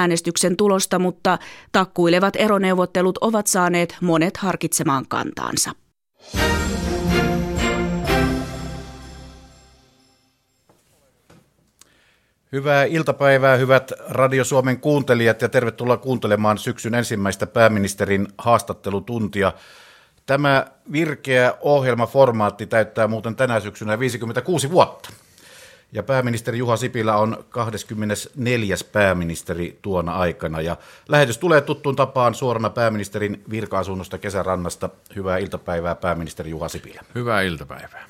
äänestyksen tulosta, mutta takkuilevat eroneuvottelut ovat saaneet monet harkitsemaan kantaansa. Hyvää iltapäivää, hyvät Radio Suomen kuuntelijat, ja tervetuloa kuuntelemaan syksyn ensimmäistä pääministerin haastattelutuntia. Tämä virkeä ohjelmaformaatti täyttää muuten tänä syksynä 56 vuotta. Ja pääministeri Juha Sipilä on 24. pääministeri tuona aikana. Ja lähetys tulee tuttuun tapaan suorana pääministerin virka-asunnosta kesärannasta. Hyvää iltapäivää, pääministeri Juha Sipilä. Hyvää iltapäivää.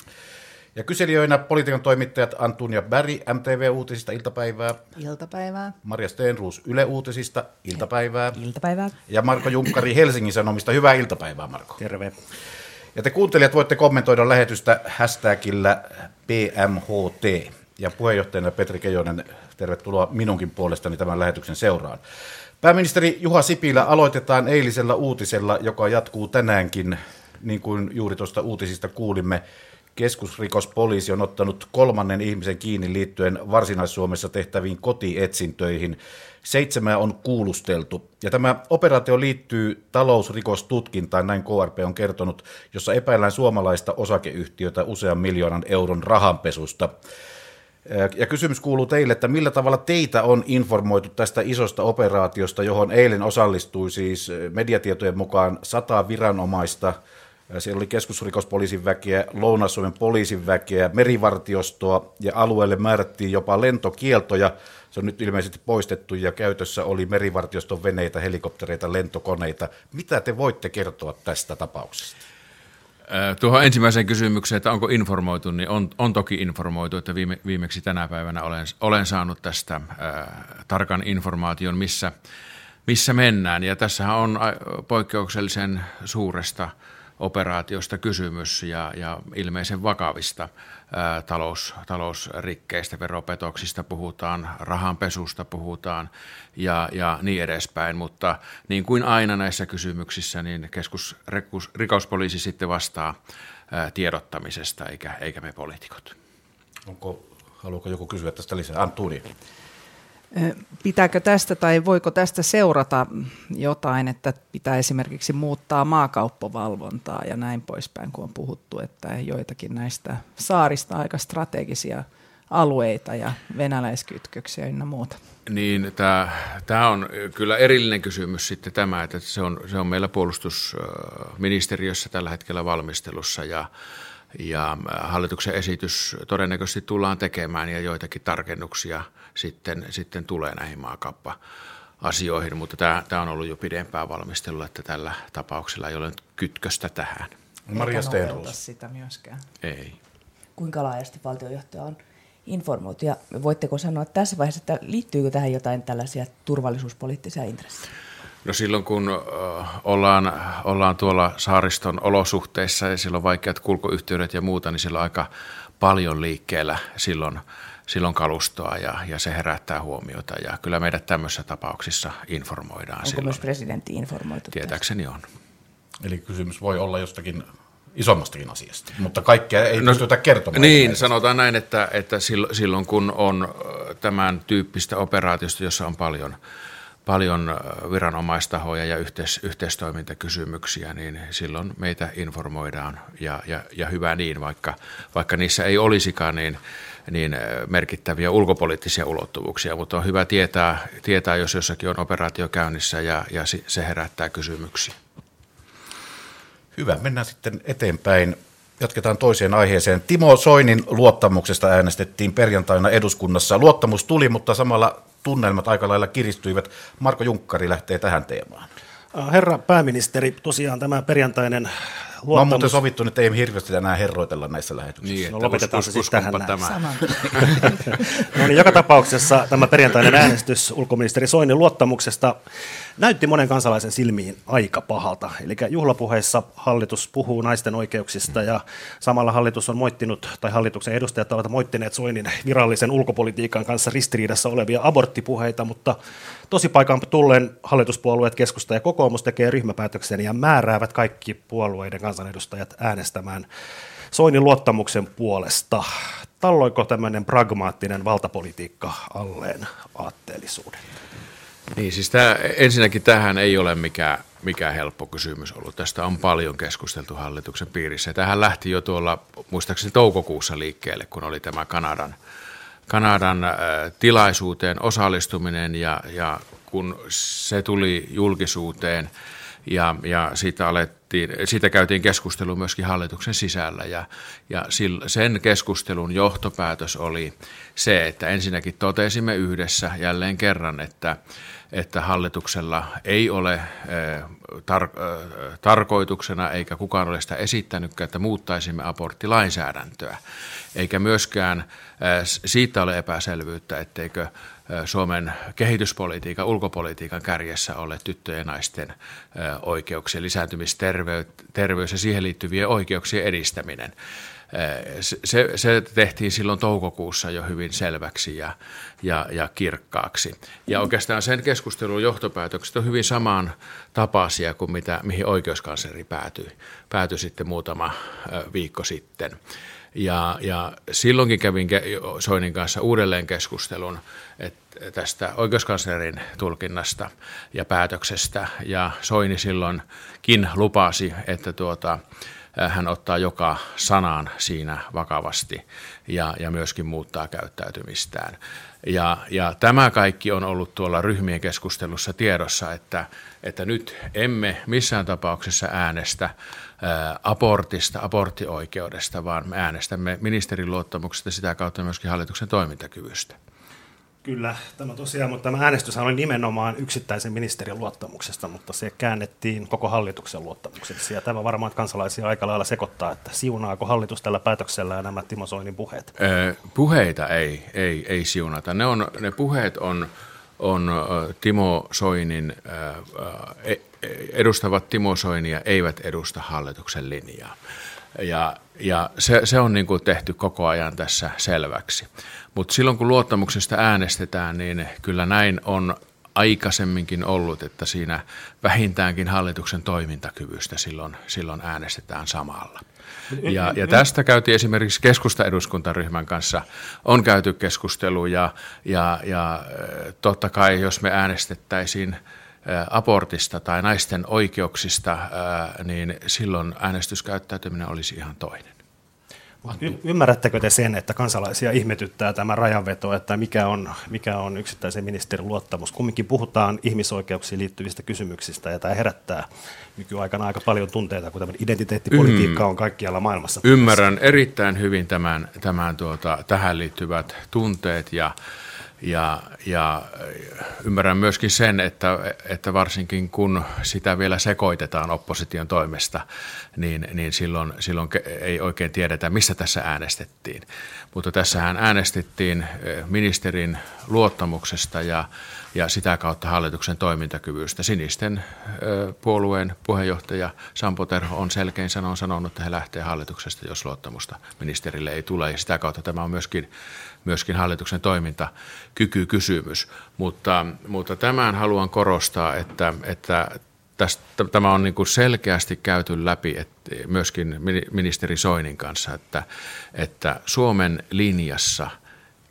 Ja kyselijöinä politiikan toimittajat Antunia Berg MTV-uutisista iltapäivää. Iltapäivää. Maria Steenruus Yle Uutisista iltapäivää. Iltapäivää. Ja Marko Junkkari Helsingin Sanomista. Hyvää iltapäivää, Marko. Terve. Ja te kuuntelijat voitte kommentoida lähetystä hashtagillä PMHT. Ja puheenjohtajana Petri Keijonen, tervetuloa minunkin puolestani tämän lähetyksen seuraan. Pääministeri Juha Sipilä, aloitetaan eilisellä uutisella, joka jatkuu tänäänkin, niin kuin juuri tuosta uutisista kuulimme. Keskusrikospoliisi on ottanut kolmannen ihmisen kiinni liittyen Varsinais-Suomessa tehtäviin kotietsintöihin. Seitsemää on kuulusteltu. Ja tämä operaatio liittyy talousrikostutkintaan, näin KRP on kertonut, jossa epäillään suomalaista osakeyhtiötä usean miljoonan euron rahanpesusta. Ja kysymys kuuluu teille, että millä tavalla teitä on informoitu tästä isosta operaatiosta, johon eilen osallistui siis mediatietojen mukaan sata viranomaista, siellä oli keskusrikospoliisin väkeä, Lounais-Suomen poliisin väkeä, merivartiostoa ja alueelle määrättiin jopa lentokieltoja. Se on nyt ilmeisesti poistettu ja käytössä oli merivartioston veneitä, helikoptereita, lentokoneita. Mitä te voitte kertoa tästä tapauksesta? Tuohon ensimmäiseen kysymykseen, että onko informoitu, niin on, on toki informoitu, että viime, viimeksi tänä päivänä olen, olen saanut tästä äh, tarkan informaation, missä, missä mennään. Ja tässähän on poikkeuksellisen suuresta operaatiosta kysymys ja, ja ilmeisen vakavista ää, talous, talousrikkeistä, veropetoksista puhutaan, rahanpesusta puhutaan ja, ja niin edespäin. Mutta niin kuin aina näissä kysymyksissä, niin keskusrikospoliisi sitten vastaa ää, tiedottamisesta eikä, eikä me poliitikot. Onko, haluaako joku kysyä tästä lisää? Anturi. Pitääkö tästä tai voiko tästä seurata jotain, että pitää esimerkiksi muuttaa maakauppavalvontaa ja näin poispäin, kun on puhuttu, että joitakin näistä saarista aika strategisia alueita ja venäläiskytköksiä ynnä muuta? Niin, tämä on kyllä erillinen kysymys sitten tämä, että se on, se on meillä puolustusministeriössä tällä hetkellä valmistelussa ja ja hallituksen esitys todennäköisesti tullaan tekemään ja joitakin tarkennuksia sitten, sitten tulee näihin maakappa asioihin, mutta tämä, tämä on ollut jo pidempään valmistelua, että tällä tapauksella ei ole kytköstä tähän. Maria Stenros. sitä myöskään. Ei. Kuinka laajasti valtiojohtaja on informoitu ja voitteko sanoa tässä vaiheessa, että liittyykö tähän jotain tällaisia turvallisuuspoliittisia intressejä? No silloin kun ollaan, ollaan tuolla saariston olosuhteissa ja silloin vaikeat kulkuyhteydet ja muuta, niin silloin aika paljon liikkeellä silloin, silloin kalustoa ja, ja se herättää huomiota. Ja kyllä meidät tämmöisissä tapauksissa informoidaan Onko silloin. myös presidentti informoitu Tietääkseni on. Eli kysymys voi olla jostakin isommastakin asiasta, mutta kaikkea ei no, pystytä kertomaan. Niin, näistä. sanotaan näin, että, että silloin kun on tämän tyyppistä operaatiosta, jossa on paljon – paljon viranomaistahoja ja yhteis- yhteistoimintakysymyksiä, niin silloin meitä informoidaan ja, ja, ja hyvä niin, vaikka, vaikka niissä ei olisikaan niin, niin merkittäviä ulkopoliittisia ulottuvuuksia, mutta on hyvä tietää, tietää jos jossakin on operaatio käynnissä ja, ja se herättää kysymyksiä. Hyvä, mennään sitten eteenpäin. Jatketaan toiseen aiheeseen. Timo Soinin luottamuksesta äänestettiin perjantaina eduskunnassa. Luottamus tuli, mutta samalla tunnelmat aika lailla kiristyivät. Marko Junkkari lähtee tähän teemaan. Äh, herra pääministeri, tosiaan tämä perjantainen luottamus... No on muuten sovittu, että ei hirveästi enää herroitella näissä lähetyksissä. Niin, no lopetetaan se siis tähän tämä. no niin, joka tapauksessa tämä perjantainen äänestys ulkoministeri Soinin luottamuksesta näytti monen kansalaisen silmiin aika pahalta. Eli juhlapuheissa hallitus puhuu naisten oikeuksista ja samalla hallitus on moittinut, tai hallituksen edustajat ovat moittineet Soinin virallisen ulkopolitiikan kanssa ristiriidassa olevia aborttipuheita, mutta tosipaikan tulleen hallituspuolueet keskusta ja kokoomus tekee ryhmäpäätöksen ja määräävät kaikki puolueiden kansanedustajat äänestämään Soinin luottamuksen puolesta. Talloiko tämmöinen pragmaattinen valtapolitiikka alleen aatteellisuuden? Niin, siis tämä, ensinnäkin tähän ei ole mikään, mikään helppo kysymys ollut. Tästä on paljon keskusteltu hallituksen piirissä. Tähän lähti jo tuolla, muistaakseni toukokuussa liikkeelle, kun oli tämä Kanadan, Kanadan äh, tilaisuuteen osallistuminen ja, ja kun se tuli julkisuuteen ja, ja siitä, alettiin, siitä käytiin keskustelu myöskin hallituksen sisällä ja, ja sen keskustelun johtopäätös oli se, että ensinnäkin totesimme yhdessä jälleen kerran, että että hallituksella ei ole eh, tar- eh, tarkoituksena, eikä kukaan ole sitä esittänytkään, että muuttaisimme aborttilainsäädäntöä. Eikä myöskään eh, siitä ole epäselvyyttä, etteikö Suomen kehityspolitiikan, ulkopolitiikan kärjessä ole tyttöjen ja naisten oikeuksien lisääntymisterveys ja siihen liittyvien oikeuksien edistäminen se, se tehtiin silloin toukokuussa jo hyvin selväksi ja, ja, ja kirkkaaksi. Ja oikeastaan sen keskustelun johtopäätökset on hyvin samaan tapaisia kuin mitä, mihin oikeuskansleri päätyi, päätyi sitten muutama viikko sitten. Ja, ja silloinkin kävin Soinin kanssa uudelleen keskustelun tästä oikeuskanslerin tulkinnasta ja päätöksestä. Ja Soini silloinkin lupasi, että tuota, hän ottaa joka sanan siinä vakavasti ja, ja myöskin muuttaa käyttäytymistään. Ja, ja tämä kaikki on ollut tuolla ryhmien keskustelussa tiedossa, että, että nyt emme missään tapauksessa äänestä abortista, aborttioikeudesta, vaan me äänestämme ministerin luottamuksesta sitä kautta myöskin hallituksen toimintakyvystä. Kyllä, tämä tosiaan, mutta tämä äänestys oli nimenomaan yksittäisen ministerin luottamuksesta, mutta se käännettiin koko hallituksen luottamukseksi. Ja tämä varmaan kansalaisia aika lailla sekoittaa, että siunaako hallitus tällä päätöksellä ja nämä Timo Soinin puheet? Ee, puheita ei, ei, ei siunata. Ne, on, ne puheet on, on Timo Soinin, e, edustavat Timo Soinia, eivät edusta hallituksen linjaa. Ja, ja se, se on niin kuin tehty koko ajan tässä selväksi. Mutta silloin kun luottamuksesta äänestetään, niin kyllä näin on aikaisemminkin ollut, että siinä vähintäänkin hallituksen toimintakyvystä silloin, silloin äänestetään samalla. Ja, ja tästä käytiin esimerkiksi keskusta-eduskuntaryhmän kanssa, on käyty keskustelu ja, ja, ja totta kai jos me äänestettäisiin abortista tai naisten oikeuksista, niin silloin äänestyskäyttäytyminen olisi ihan toinen. Y- ymmärrättekö te sen, että kansalaisia ihmetyttää tämä rajanveto, että mikä on, mikä on yksittäisen ministerin luottamus? Kumminkin puhutaan ihmisoikeuksiin liittyvistä kysymyksistä ja tämä herättää nykyaikana aika paljon tunteita, kun tämä identiteettipolitiikka on kaikkialla maailmassa. Ymmärrän erittäin hyvin tämän, tämän tuota, tähän liittyvät tunteet ja ja, ja ymmärrän myöskin sen, että, että varsinkin kun sitä vielä sekoitetaan opposition toimesta, niin, niin silloin, silloin ei oikein tiedetä, missä tässä äänestettiin. Mutta tässähän äänestettiin eh, ministerin luottamuksesta ja, ja sitä kautta hallituksen toimintakyvystä. Sinisten eh, puolueen puheenjohtaja Sampo Terho on selkein sanon sanonut, että he lähtee hallituksesta, jos luottamusta ministerille ei tule. Ja sitä kautta tämä on myöskin myöskin hallituksen toimintakykykysymys. Mutta, mutta tämän haluan korostaa, että, että tästä, tämä on niin kuin selkeästi käyty läpi että myöskin ministeri Soinin kanssa, että, että Suomen linjassa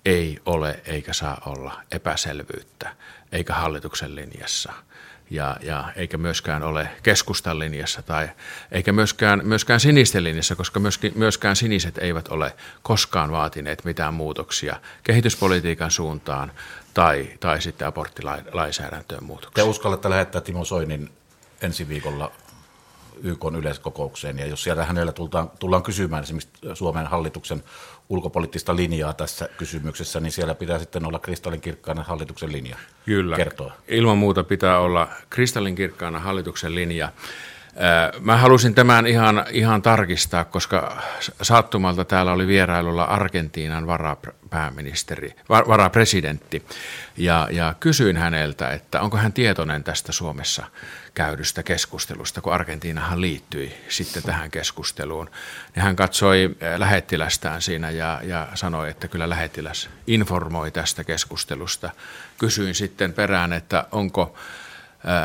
ei ole eikä saa olla epäselvyyttä, eikä hallituksen linjassa – ja, ja eikä myöskään ole keskustan linjassa tai eikä myöskään, myöskään sinisten linjassa, koska myöskin, myöskään siniset eivät ole koskaan vaatineet mitään muutoksia kehityspolitiikan suuntaan tai, tai sitten aborttilainsäädäntöön muutoksia. Te uskallatte lähettää Timo Soinin ensi viikolla YK yleiskokoukseen, ja jos siellä hänellä tullaan, tullaan kysymään esimerkiksi Suomen hallituksen ulkopoliittista linjaa tässä kysymyksessä, niin siellä pitää sitten olla kristallinkirkkaana hallituksen linja Kyllä. kertoa. Ilman muuta pitää olla kristallinkirkkaana hallituksen linja. Mä halusin tämän ihan, ihan tarkistaa, koska sattumalta täällä oli vierailulla Argentiinan varapääministeri, varapresidentti, ja, ja kysyin häneltä, että onko hän tietoinen tästä Suomessa käydystä keskustelusta, kun Argentiinahan liittyi sitten tähän keskusteluun. Ja hän katsoi lähettilästään siinä ja, ja sanoi, että kyllä lähettiläs informoi tästä keskustelusta. Kysyin sitten perään, että onko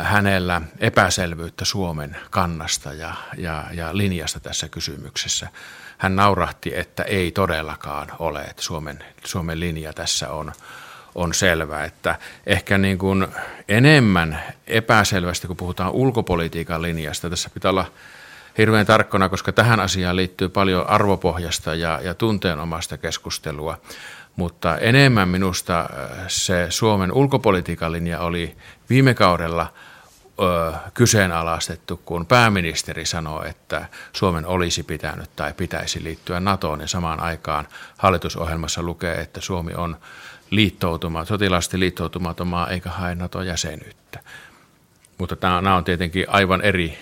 hänellä epäselvyyttä Suomen kannasta ja, ja, ja linjasta tässä kysymyksessä. Hän naurahti, että ei todellakaan ole, että Suomen, Suomen linja tässä on, on selvä. Että ehkä niin kuin enemmän epäselvästi, kun puhutaan ulkopolitiikan linjasta, tässä pitää olla hirveän tarkkana, koska tähän asiaan liittyy paljon arvopohjasta ja, ja tunteenomaista keskustelua. Mutta enemmän minusta äh, se Suomen ulkopolitiikan linja oli viime kaudella ö, kyseenalaistettu, kun pääministeri sanoi, että Suomen olisi pitänyt tai pitäisi liittyä NATOon ja samaan aikaan hallitusohjelmassa lukee, että Suomi on liittoutuma, sotilaasti liittoutumaton maa eikä hae NATO-jäsenyyttä. Mutta nämä on tietenkin aivan eri,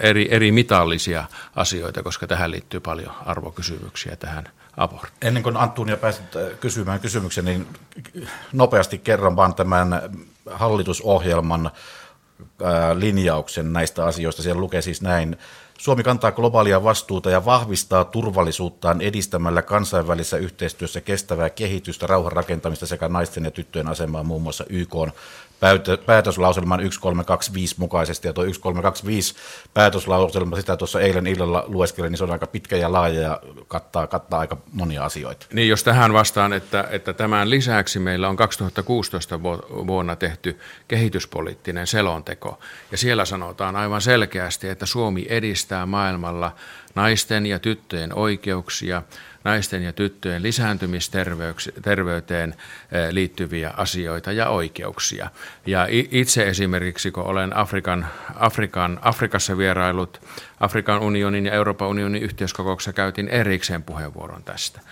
eri, eri mitallisia asioita, koska tähän liittyy paljon arvokysymyksiä tähän aborttiin. Ennen kuin Antunia pääsit äh, kysymään kysymyksen, niin nopeasti kerron vaan tämän hallitusohjelman äh, linjauksen näistä asioista. Siellä lukee siis näin. Suomi kantaa globaalia vastuuta ja vahvistaa turvallisuuttaan edistämällä kansainvälisessä yhteistyössä kestävää kehitystä, rauhan rakentamista sekä naisten ja tyttöjen asemaa muun muassa YK päätöslauselman 1325 mukaisesti. Ja tuo 1325 päätöslauselma, sitä tuossa eilen illalla lueskelin, niin se on aika pitkä ja laaja ja kattaa, kattaa aika monia asioita. Niin, jos tähän vastaan, että, että tämän lisäksi meillä on 2016 vuonna tehty kehityspoliittinen selonteko, ja siellä sanotaan aivan selkeästi, että Suomi edistää maailmalla naisten ja tyttöjen oikeuksia, naisten ja tyttöjen lisääntymisterveyteen eh, liittyviä asioita ja oikeuksia. Ja itse esimerkiksi, kun olen Afrikan, Afrikan, Afrikassa vierailut, Afrikan unionin ja Euroopan unionin yhteiskokouksessa käytin erikseen puheenvuoron tästä eh,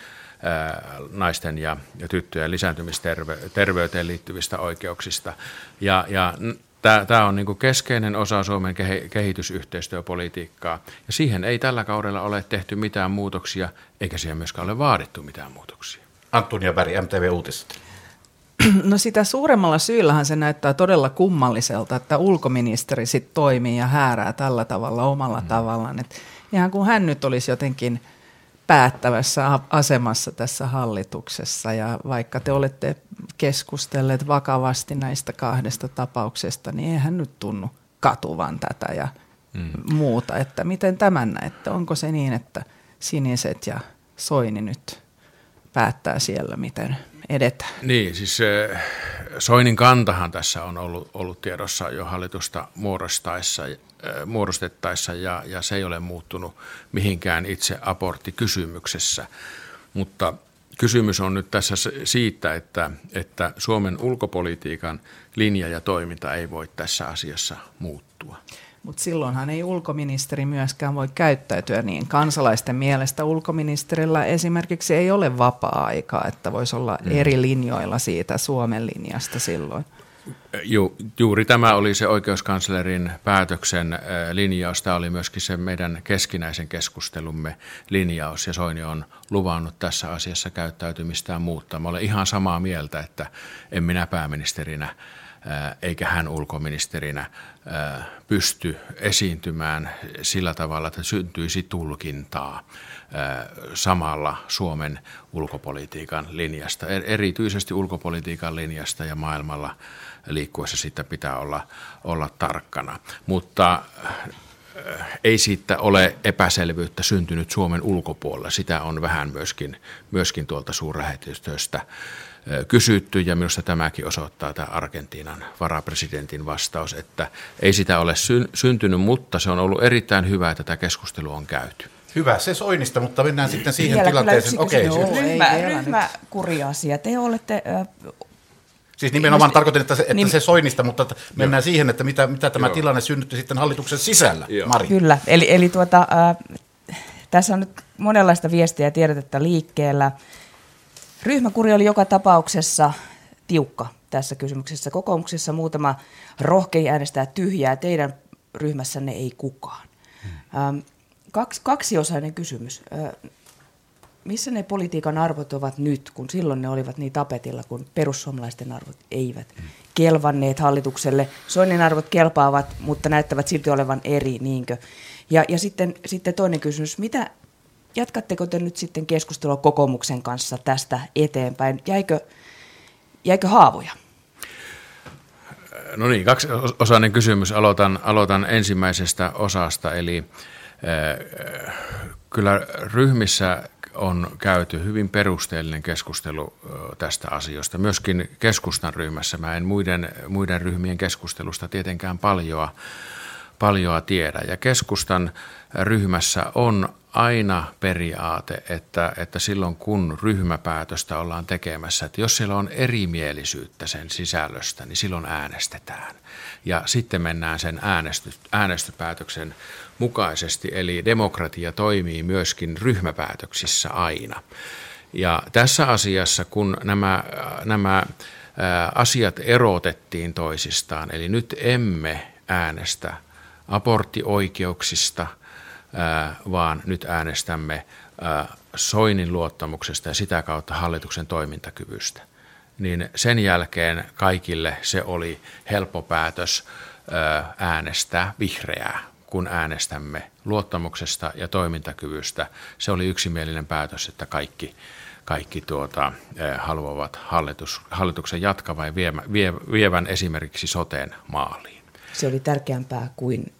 naisten ja, ja tyttöjen lisääntymisterveyteen liittyvistä oikeuksista. Ja, ja Tämä on niin keskeinen osa Suomen kehitysyhteistyöpolitiikkaa, ja siihen ei tällä kaudella ole tehty mitään muutoksia, eikä siihen myöskään ole vaadittu mitään muutoksia. Antonia Berg, MTV Uutiset. No sitä suuremmalla syyllähän se näyttää todella kummalliselta, että ulkoministeri sitten toimii ja häärää tällä tavalla omalla mm. tavallaan. Et ihan kuin hän nyt olisi jotenkin – päättävässä asemassa tässä hallituksessa ja vaikka te olette keskustelleet vakavasti näistä kahdesta tapauksesta, niin eihän nyt tunnu katuvan tätä ja mm. muuta. Että miten tämän näette? Onko se niin, että siniset ja Soini nyt päättää siellä, miten edetään? Niin, siis Soinin kantahan tässä on ollut, ollut tiedossa jo hallitusta muodostaessa muodostettaessa ja, ja se ei ole muuttunut mihinkään itse aborttikysymyksessä. Mutta kysymys on nyt tässä siitä, että, että Suomen ulkopolitiikan linja ja toiminta ei voi tässä asiassa muuttua. Mutta silloinhan ei ulkoministeri myöskään voi käyttäytyä niin. Kansalaisten mielestä ulkoministerillä esimerkiksi ei ole vapaa-aikaa, että voisi olla mm. eri linjoilla siitä Suomen linjasta silloin. Ju, juuri tämä oli se oikeuskanslerin päätöksen linjaus. Tämä oli myöskin se meidän keskinäisen keskustelumme linjaus ja Soini on luvannut tässä asiassa käyttäytymistään muuttaa. Mä olen ihan samaa mieltä, että en minä pääministerinä eikä hän ulkoministerinä pysty esiintymään sillä tavalla, että syntyisi tulkintaa samalla Suomen ulkopolitiikan linjasta, er, erityisesti ulkopolitiikan linjasta ja maailmalla liikkuessa sitä pitää olla, olla tarkkana. Mutta ei siitä ole epäselvyyttä syntynyt Suomen ulkopuolella. Sitä on vähän myöskin, myöskin tuolta suurlähetystöstä kysytty ja minusta tämäkin osoittaa tämä Argentiinan varapresidentin vastaus, että ei sitä ole syntynyt, mutta se on ollut erittäin hyvä, että tätä keskustelua on käyty. Hyvä, se Soinista, mutta mennään sitten siihen Vielä tilanteeseen. Okei, okay, siis. ryhmä, ryhmäkuriasia. Te olette Siis nimenomaan Ilmeisesti, tarkoitin, että se, että niin, se Soinista, mutta mennään joo. siihen, että mitä, mitä tämä joo. tilanne synnytti sitten hallituksen sisällä, joo. Mari. Kyllä, eli, eli tuota, äh, tässä on nyt monenlaista viestiä ja tiedotetta liikkeellä. Ryhmäkuri oli joka tapauksessa tiukka tässä kysymyksessä. Kokoomuksessa muutama rohkei äänestää tyhjää, teidän ryhmässänne ei kukaan. Hmm. Kaksi, kaksiosainen kysymys. Äh, missä ne politiikan arvot ovat nyt, kun silloin ne olivat niin tapetilla, kun perussuomalaisten arvot eivät kelvanneet hallitukselle. Soinnin arvot kelpaavat, mutta näyttävät silti olevan eri, niinkö? Ja, ja sitten, sitten toinen kysymys, mitä jatkatteko te nyt sitten keskustelua kokoomuksen kanssa tästä eteenpäin? Jäikö, jäikö haavoja? No niin, kaksi osainen kysymys. Aloitan, aloitan ensimmäisestä osasta, eli äh, kyllä ryhmissä on käyty hyvin perusteellinen keskustelu tästä asiasta. Myöskin keskustan ryhmässä. Mä en muiden, muiden ryhmien keskustelusta tietenkään paljoa, paljoa tiedä. Ja keskustan ryhmässä on aina periaate, että, että silloin kun ryhmäpäätöstä ollaan tekemässä, että jos siellä on erimielisyyttä sen sisällöstä, niin silloin äänestetään. Ja sitten mennään sen äänesty, äänestöpäätöksen mukaisesti, eli demokratia toimii myöskin ryhmäpäätöksissä aina. Ja tässä asiassa, kun nämä, nämä asiat erotettiin toisistaan, eli nyt emme äänestä aborttioikeuksista – vaan nyt äänestämme Soinin luottamuksesta ja sitä kautta hallituksen toimintakyvystä. Niin sen jälkeen kaikille se oli helppo päätös äänestää vihreää, kun äänestämme luottamuksesta ja toimintakyvystä. Se oli yksimielinen päätös, että kaikki, kaikki tuota, haluavat hallitus, hallituksen jatkavan ja vievän esimerkiksi soteen maaliin. Se oli tärkeämpää kuin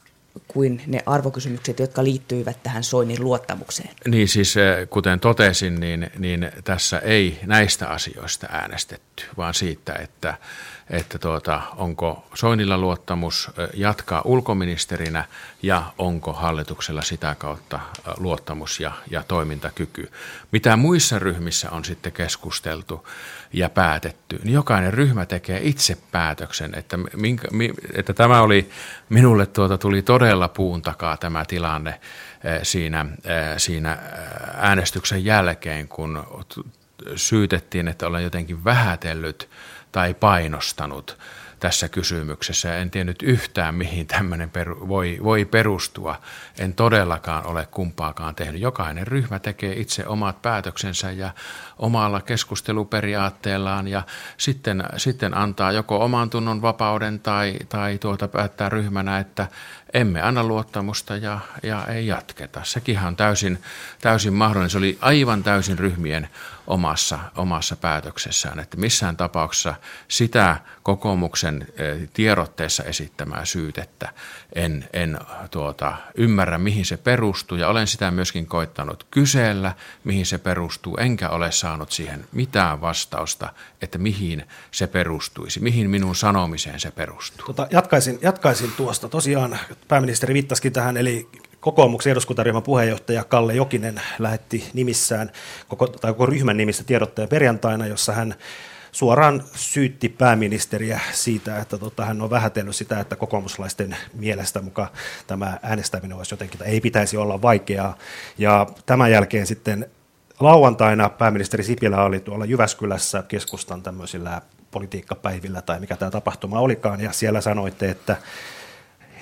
kuin ne arvokysymykset, jotka liittyivät tähän Soinin luottamukseen. Niin siis eh, kuten totesin, niin, niin tässä ei näistä asioista äänestetty, vaan siitä, että että tuota, onko Soinilla luottamus jatkaa ulkoministerinä ja onko hallituksella sitä kautta luottamus ja, ja toimintakyky. Mitä muissa ryhmissä on sitten keskusteltu ja päätetty, niin jokainen ryhmä tekee itse päätöksen, että, minkä, että tämä oli, minulle tuota tuli todella puun takaa tämä tilanne siinä, siinä äänestyksen jälkeen, kun syytettiin, että olen jotenkin vähätellyt tai painostanut tässä kysymyksessä. En tiennyt yhtään, mihin tämmöinen peru, voi, voi perustua. En todellakaan ole kumpaakaan tehnyt. Jokainen ryhmä tekee itse omat päätöksensä ja omalla keskusteluperiaatteellaan ja sitten, sitten antaa joko oman tunnon vapauden tai, tai tuota päättää ryhmänä, että emme anna luottamusta ja, ja ei jatketa. Sekin on täysin, täysin mahdollinen. Se oli aivan täysin ryhmien omassa, omassa päätöksessään, että missään tapauksessa sitä kokoomuksen eh, tiedotteessa esittämää syytettä en, en tuota, ymmärrä, mihin se perustuu ja olen sitä myöskin koittanut kysellä, mihin se perustuu, enkä ole saanut siihen mitään vastausta, että mihin se perustuisi, mihin minun sanomiseen se perustuu. Tota, jatkaisin, jatkaisin tuosta. Tosiaan pääministeri viittasikin tähän, eli kokoomuksen eduskuntaryhmän puheenjohtaja Kalle Jokinen lähetti nimissään, koko, tai koko ryhmän nimissä tiedotteen perjantaina, jossa hän suoraan syytti pääministeriä siitä, että tota, hän on vähätellyt sitä, että kokoomuslaisten mielestä mukaan tämä äänestäminen olisi jotenkin, tai ei pitäisi olla vaikeaa. Ja tämän jälkeen sitten lauantaina pääministeri Sipilä oli tuolla Jyväskylässä keskustan tämmöisillä politiikkapäivillä tai mikä tämä tapahtuma olikaan, ja siellä sanoitte, että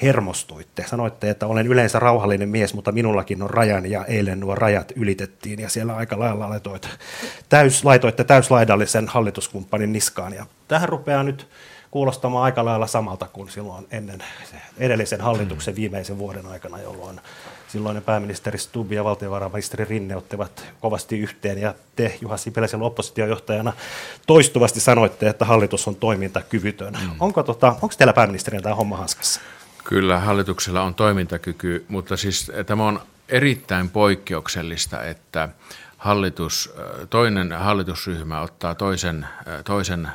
hermostuitte. Sanoitte, että olen yleensä rauhallinen mies, mutta minullakin on rajan ja eilen nuo rajat ylitettiin ja siellä aika lailla laitoit, täys, laitoitte täyslaidallisen hallituskumppanin niskaan. Ja tähän rupeaa nyt kuulostamaan aika lailla samalta kuin silloin ennen edellisen hallituksen viimeisen vuoden aikana, jolloin silloinen pääministeri Stubb ja valtiovarainministeri Rinne ottivat kovasti yhteen ja te Juha Sipilä oppositiojohtajana toistuvasti sanoitte, että hallitus on toimintakyvytön. Mm. Onko, tota, onko teillä pääministerin tämä homma hanskassa? Kyllä hallituksella on toimintakyky, mutta siis eh, tämä on erittäin poikkeuksellista, että hallitus, eh, toinen hallitusryhmä ottaa toisen, eh, toisen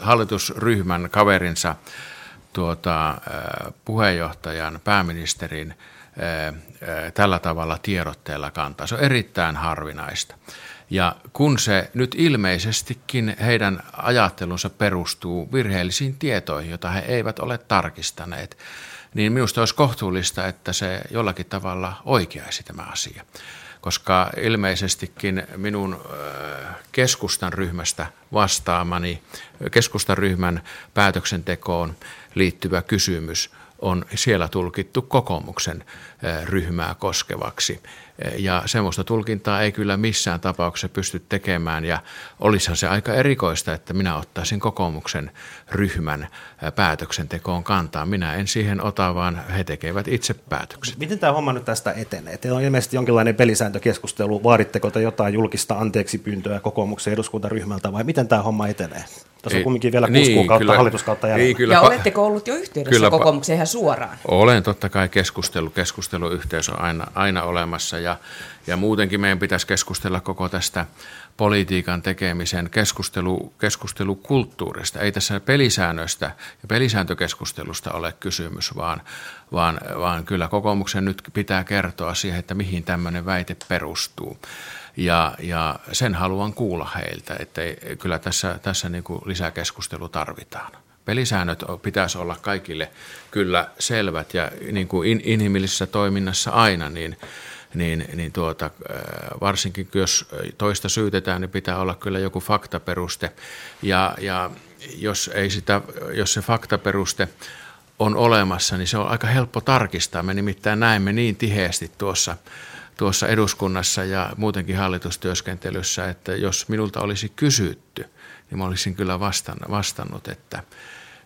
hallitusryhmän kaverinsa tuota, puheenjohtajan, pääministerin tällä tavalla tiedotteella kantaa. Se on erittäin harvinaista. Ja kun se nyt ilmeisestikin heidän ajattelunsa perustuu virheellisiin tietoihin, joita he eivät ole tarkistaneet, niin minusta olisi kohtuullista, että se jollakin tavalla oikeaisi tämä asia. Koska ilmeisestikin minun keskustan ryhmästä vastaamani, keskustan ryhmän päätöksentekoon liittyvä kysymys on siellä tulkittu kokoomuksen ryhmää koskevaksi. Ja semmoista tulkintaa ei kyllä missään tapauksessa pysty tekemään ja olisihan se aika erikoista, että minä ottaisin kokoomuksen ryhmän päätöksentekoon kantaa. Minä en siihen ota, vaan he tekevät itse päätökset. Miten tämä homma nyt tästä etenee? Teillä on ilmeisesti jonkinlainen pelisääntökeskustelu. Vaaditteko te jotain julkista anteeksi pyyntöä kokoomuksen eduskuntaryhmältä vai miten tämä homma etenee? Tässä on kumminkin vielä kuusi niin, kuukautta kyllä, hallituskautta jäljellä. Niin, kyllä, ja oletteko ollut jo yhteydessä kyllä, kokoomukseen ihan suoraan? Olen totta kai keskustelu, keskusteluyhteys on aina, aina olemassa ja, Ja muutenkin meidän pitäisi keskustella koko tästä politiikan tekemisen keskustelu, keskustelukulttuurista. Ei tässä pelisäännöistä ja pelisääntökeskustelusta ole kysymys, vaan, vaan, vaan kyllä kokoomuksen nyt pitää kertoa siihen, että mihin tämmöinen väite perustuu. Ja, ja sen haluan kuulla heiltä, että kyllä tässä, tässä niin kuin lisäkeskustelu tarvitaan. Pelisäännöt pitäisi olla kaikille kyllä selvät ja niin kuin in, inhimillisessä toiminnassa aina, niin, niin, niin tuota, äh, varsinkin jos toista syytetään, niin pitää olla kyllä joku faktaperuste. Ja, ja jos, ei sitä, jos se faktaperuste on olemassa, niin se on aika helppo tarkistaa. Me nimittäin näemme niin tiheästi tuossa tuossa eduskunnassa ja muutenkin hallitustyöskentelyssä, että jos minulta olisi kysytty, niin mä olisin kyllä vastannut, että,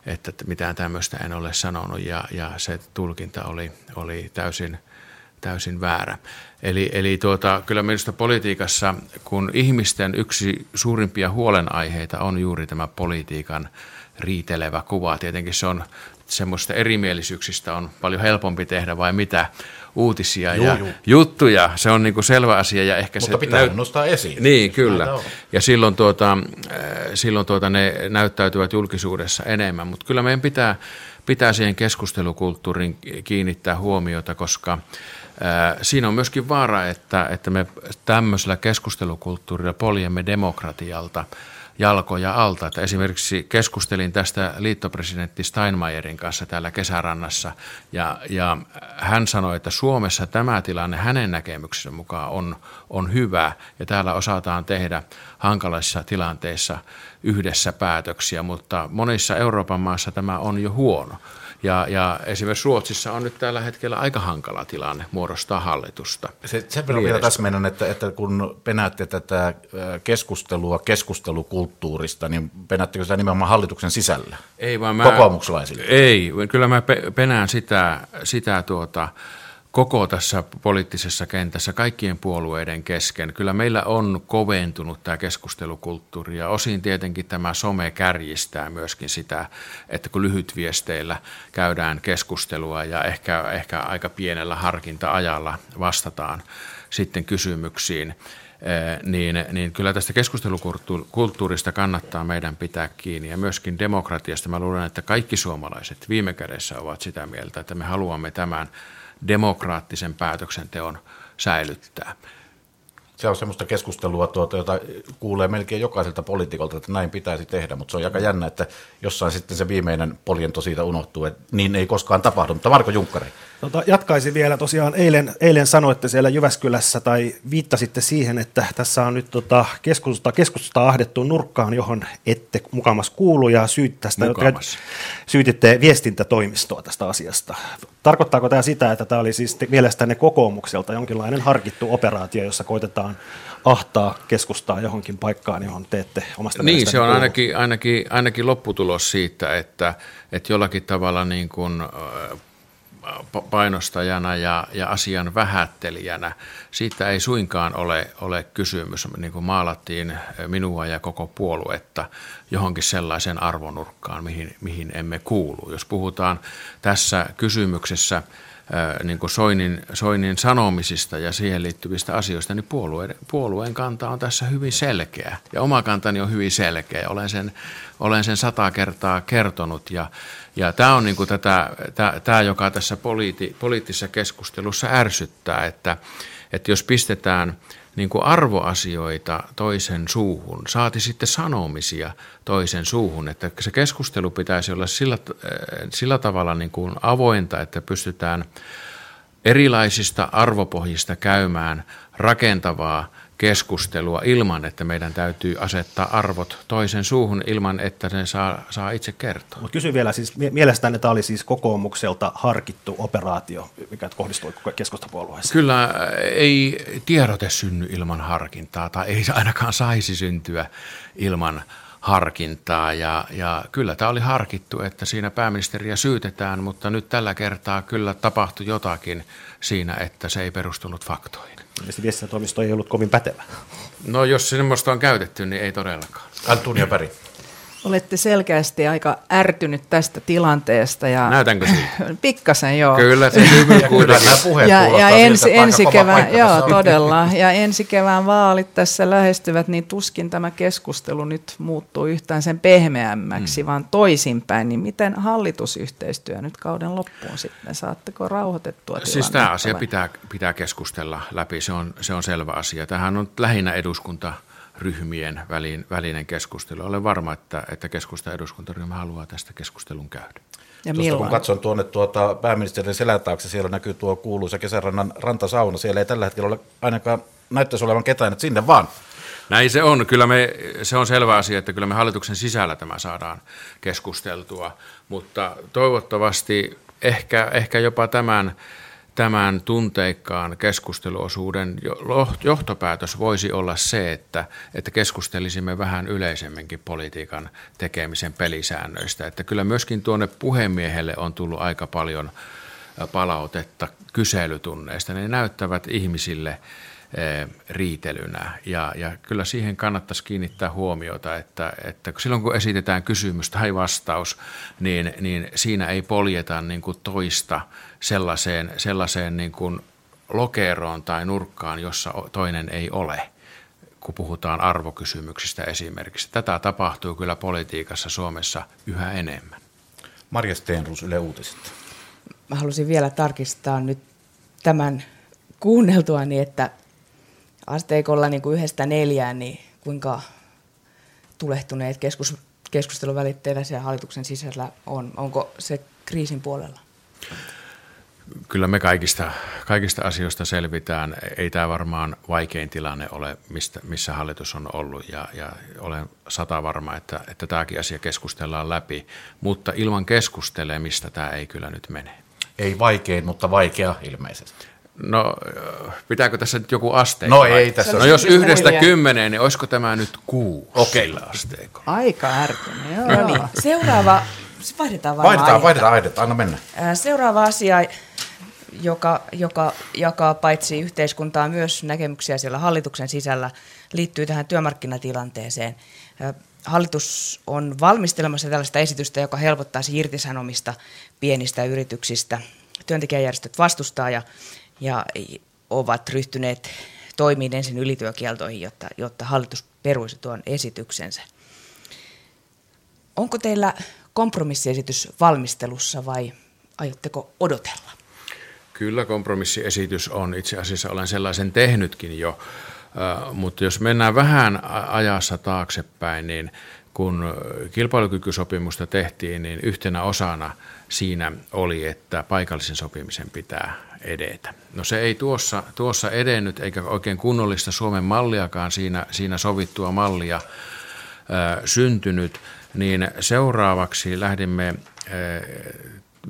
että mitään tämmöistä en ole sanonut ja, ja se tulkinta oli, oli täysin, täysin väärä. Eli, eli tuota, kyllä minusta politiikassa, kun ihmisten yksi suurimpia huolenaiheita on juuri tämä politiikan riitelevä kuva. Tietenkin se on semmoista erimielisyyksistä on paljon helpompi tehdä vai mitä uutisia juu, ja juu. juttuja. Se on niin kuin selvä asia. Ja ehkä Mutta se pitää näyt... nostaa esiin. Niin, kyllä. Ja silloin, tuota, äh, silloin tuota, ne näyttäytyvät julkisuudessa enemmän. Mutta kyllä meidän pitää, pitää siihen keskustelukulttuuriin kiinnittää huomiota, koska Siinä on myöskin vaara, että, että me tämmöisellä keskustelukulttuurilla poljemme demokratialta – jalkoja alta. Että esimerkiksi keskustelin tästä liittopresidentti Steinmeierin kanssa täällä kesärannassa ja, ja hän sanoi, että Suomessa tämä tilanne hänen näkemyksensä mukaan on, on hyvä ja täällä osataan tehdä hankalissa tilanteissa yhdessä päätöksiä, mutta monissa Euroopan maissa tämä on jo huono. Ja, ja esimerkiksi Ruotsissa on nyt tällä hetkellä aika hankala tilanne muodostaa hallitusta. Se, sen verran vielä täsmennän, että, että kun penäätte tätä äh, keskustelua keskustelukulttuurista, niin penäättekö sitä nimenomaan hallituksen sisällä? Ei vaan mä, Kokoomukselaisille? Ei, kyllä mä penään sitä, sitä tuota, koko tässä poliittisessa kentässä kaikkien puolueiden kesken. Kyllä meillä on koventunut tämä keskustelukulttuuri ja osin tietenkin tämä some kärjistää myöskin sitä, että kun lyhytviesteillä käydään keskustelua ja ehkä, ehkä aika pienellä harkinta-ajalla vastataan sitten kysymyksiin, eh, niin, niin kyllä tästä keskustelukulttuurista kannattaa meidän pitää kiinni ja myöskin demokratiasta. Mä luulen, että kaikki suomalaiset viime kädessä ovat sitä mieltä, että me haluamme tämän demokraattisen päätöksenteon säilyttää. Se on semmoista keskustelua, tuota, jota kuulee melkein jokaiselta poliitikolta, että näin pitäisi tehdä, mutta se on aika jännä, että jossain sitten se viimeinen poljento siitä unohtuu, että niin ei koskaan tapahdu. Mutta Marko Junkkari. Tota, jatkaisin vielä, tosiaan eilen, eilen sanoitte siellä Jyväskylässä tai viittasitte siihen, että tässä on nyt tota, keskusta, keskusta ahdettu nurkkaan, johon ette mukamas kuulu ja syyt tästä, syytitte viestintätoimistoa tästä asiasta. Tarkoittaako tämä sitä, että tämä oli siis mielestänne kokoomukselta jonkinlainen harkittu operaatio, jossa koitetaan ahtaa keskustaa johonkin paikkaan, johon teette omasta Niin, se on ainakin, ainakin, ainakin lopputulos siitä, että, että jollakin tavalla niin kuin painostajana ja, ja asian vähättelijänä. Siitä ei suinkaan ole, ole kysymys, niin kuin maalattiin minua ja koko puoluetta johonkin sellaisen arvonurkkaan, mihin, mihin emme kuulu. Jos puhutaan tässä kysymyksessä niin kuin Soinin, Soinin sanomisista ja siihen liittyvistä asioista, niin puolueen, puolueen kanta on tässä hyvin selkeä. Ja oma kantani on hyvin selkeä. Olen sen, olen sen sata kertaa kertonut ja, ja tämä on niin kuin tätä, tämä, joka tässä poliiti, poliittisessa keskustelussa ärsyttää, että, että jos pistetään niin kuin arvoasioita toisen suuhun, saati sitten sanomisia toisen suuhun, että se keskustelu pitäisi olla sillä, sillä tavalla niin kuin avointa, että pystytään erilaisista arvopohjista käymään rakentavaa keskustelua ilman, että meidän täytyy asettaa arvot toisen suuhun ilman, että ne saa, saa itse kertoa. Mutta kysyn vielä, siis mielestäni tämä oli siis kokoomukselta harkittu operaatio, mikä kohdistui keskustapuolueeseen? Kyllä ei tiedote synny ilman harkintaa, tai ei ainakaan saisi syntyä ilman harkintaa. Ja, ja kyllä tämä oli harkittu, että siinä pääministeriä syytetään, mutta nyt tällä kertaa kyllä tapahtui jotakin siinä, että se ei perustunut faktoihin. Ilmeisesti viestintätoimisto ei ollut kovin pätevä. No jos semmoista on käytetty, niin ei todellakaan. Antunia Päri. Olette selkeästi aika ärtynyt tästä tilanteesta. Ja Näytänkö siltä? Pikkasen, joo. Kyllä se hyvin kuitenkin. ja, ja ensi, ensi kevään, joo, todella. Ja ensi kevään vaalit tässä lähestyvät, niin tuskin tämä keskustelu nyt muuttuu yhtään sen pehmeämmäksi, mm. vaan toisinpäin. Niin miten hallitusyhteistyö nyt kauden loppuun sitten? Saatteko rauhoitettua Siis tämä asia pitää, pitää keskustella läpi, se on, se on selvä asia. Tähän on lähinnä eduskunta ryhmien välin, välinen keskustelu. Olen varma, että, että keskusta eduskuntaryhmä haluaa tästä keskustelun käydä. Ja Tuosta kun katson tuonne tuota pääministerin selän taakse, siellä näkyy tuo kuuluisa kesärannan rantasauna. Siellä ei tällä hetkellä ole ainakaan näyttäisi olevan ketään, että sinne vaan. Näin se on. Kyllä me, se on selvä asia, että kyllä me hallituksen sisällä tämä saadaan keskusteltua, mutta toivottavasti ehkä, ehkä jopa tämän tämän tunteikkaan keskusteluosuuden johtopäätös voisi olla se, että, että keskustelisimme vähän yleisemminkin politiikan tekemisen pelisäännöistä. Että kyllä myöskin tuonne puhemiehelle on tullut aika paljon palautetta kyselytunneista. Ne näyttävät ihmisille riitelynä. Ja, ja kyllä siihen kannattaisi kiinnittää huomiota, että, että silloin kun esitetään kysymys tai vastaus, niin, niin siinä ei poljeta niin kuin toista sellaiseen, sellaiseen niin kuin lokeroon tai nurkkaan, jossa toinen ei ole kun puhutaan arvokysymyksistä esimerkiksi. Tätä tapahtuu kyllä politiikassa Suomessa yhä enemmän. Marja Steenrus, Yle Uutiset. Mä halusin vielä tarkistaa nyt tämän kuunneltuani, että asteikolla niin kuin yhdestä neljään, niin kuinka tulehtuneet keskus, keskusteluvälitteillä siellä hallituksen sisällä on? Onko se kriisin puolella? Kyllä me kaikista, kaikista asioista selvitään. Ei tämä varmaan vaikein tilanne ole, mistä, missä hallitus on ollut ja, ja olen sata varma, että, että tämäkin asia keskustellaan läpi, mutta ilman keskustelemista tämä ei kyllä nyt mene. Ei vaikein, mutta vaikea ilmeisesti. No, pitääkö tässä nyt joku aste? No ei tässä. No jos yhdestä kymmeneen, niin olisiko tämä nyt kuu Okei. asteikolla? Aika ärtynyt, joo. No niin, seuraava, vaihdetaan varmaan Vaihdetaan, aihetta. vaihdetaan aihetta, anna mennä. Seuraava asia, joka, joka jakaa paitsi yhteiskuntaa myös näkemyksiä siellä hallituksen sisällä, liittyy tähän työmarkkinatilanteeseen. Hallitus on valmistelemassa tällaista esitystä, joka helpottaisi irtisanomista pienistä yrityksistä. Työntekijäjärjestöt vastustaa ja ja ovat ryhtyneet toimiin ensin ylityökieltoihin, jotta, jotta hallitus peruisi tuon esityksensä. Onko teillä kompromissiesitys valmistelussa vai aiotteko odotella? Kyllä kompromissiesitys on. Itse asiassa olen sellaisen tehnytkin jo, mutta jos mennään vähän ajassa taaksepäin, niin kun kilpailukykysopimusta tehtiin, niin yhtenä osana siinä oli, että paikallisen sopimisen pitää edetä. No se ei tuossa, tuossa edennyt, eikä oikein kunnollista Suomen malliakaan siinä, siinä sovittua mallia ää, syntynyt, niin seuraavaksi lähdimme ää,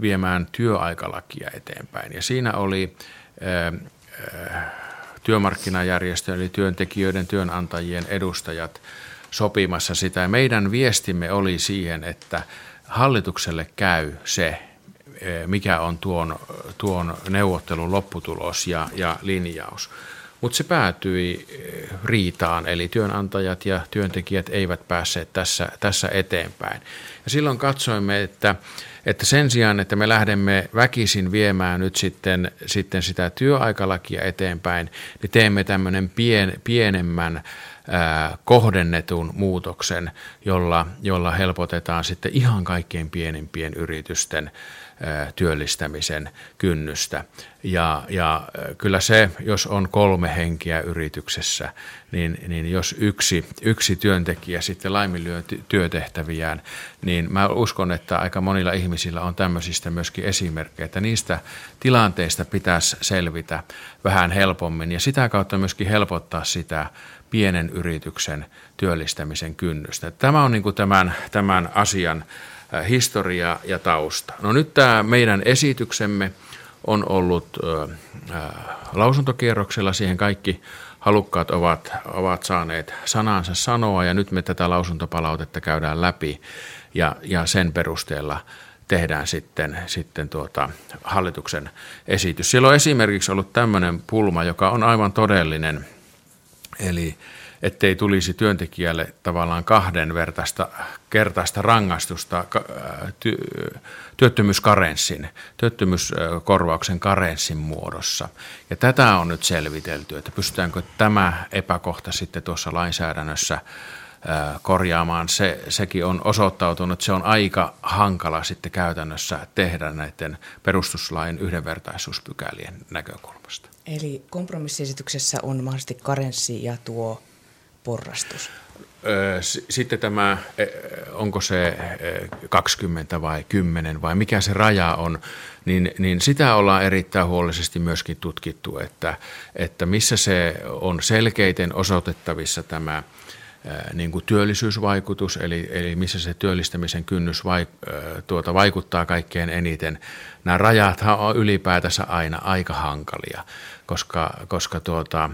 viemään työaikalakia eteenpäin. Ja siinä oli ää, työmarkkinajärjestö, eli työntekijöiden, työnantajien edustajat sopimassa sitä. Meidän viestimme oli siihen, että hallitukselle käy se, Eh, mikä on tuon, tuon neuvottelun lopputulos ja, ja linjaus. Mutta se päätyi eh, riitaan, eli työnantajat ja työntekijät eivät päässeet tässä, tässä eteenpäin. Ja silloin katsoimme, että, että sen sijaan, että me lähdemme väkisin viemään nyt sitten, sitten sitä työaikalakia eteenpäin, niin teemme tämmöinen pien, pienemmän kohdennetun muutoksen, jolla, jolla helpotetaan sitten ihan kaikkein pienimpien yritysten työllistämisen kynnystä. Ja, ja kyllä se, jos on kolme henkiä yrityksessä, niin, niin jos yksi, yksi työntekijä sitten laiminlyö työtehtäviään, niin mä uskon, että aika monilla ihmisillä on tämmöisistä myöskin esimerkkejä, että niistä tilanteista pitäisi selvitä vähän helpommin ja sitä kautta myöskin helpottaa sitä pienen yrityksen työllistämisen kynnystä. Tämä on niin kuin tämän, tämän asian historia ja tausta. No nyt tämä meidän esityksemme on ollut äh, lausuntokierroksella, siihen kaikki halukkaat ovat, ovat saaneet sanansa sanoa ja nyt me tätä lausuntopalautetta käydään läpi ja, ja sen perusteella tehdään sitten, sitten tuota hallituksen esitys. Siellä on esimerkiksi ollut tämmöinen pulma, joka on aivan todellinen, eli ettei tulisi työntekijälle tavallaan kahden vertaista kertaista rangaistusta ty, työttömyyskarenssin, työttömyyskorvauksen karenssin muodossa. Ja tätä on nyt selvitelty, että pystytäänkö tämä epäkohta sitten tuossa lainsäädännössä korjaamaan. Se, sekin on osoittautunut, että se on aika hankala sitten käytännössä tehdä näiden perustuslain yhdenvertaisuuspykälien näkökulmasta. Eli kompromissiesityksessä on mahdollisesti karenssi ja tuo porrastus. Sitten tämä, e, onko se 20 vai 10 vai mikä se raja on, niin, niin sitä ollaan erittäin huolellisesti myöskin tutkittu, että, että missä se on selkeiten osoitettavissa tämä niin kuin työllisyysvaikutus, eli, eli missä se työllistämisen kynnys vaik, tuota, vaikuttaa kaikkein eniten. Nämä rajathan on ylipäätänsä aina aika hankalia, koska, koska tuota,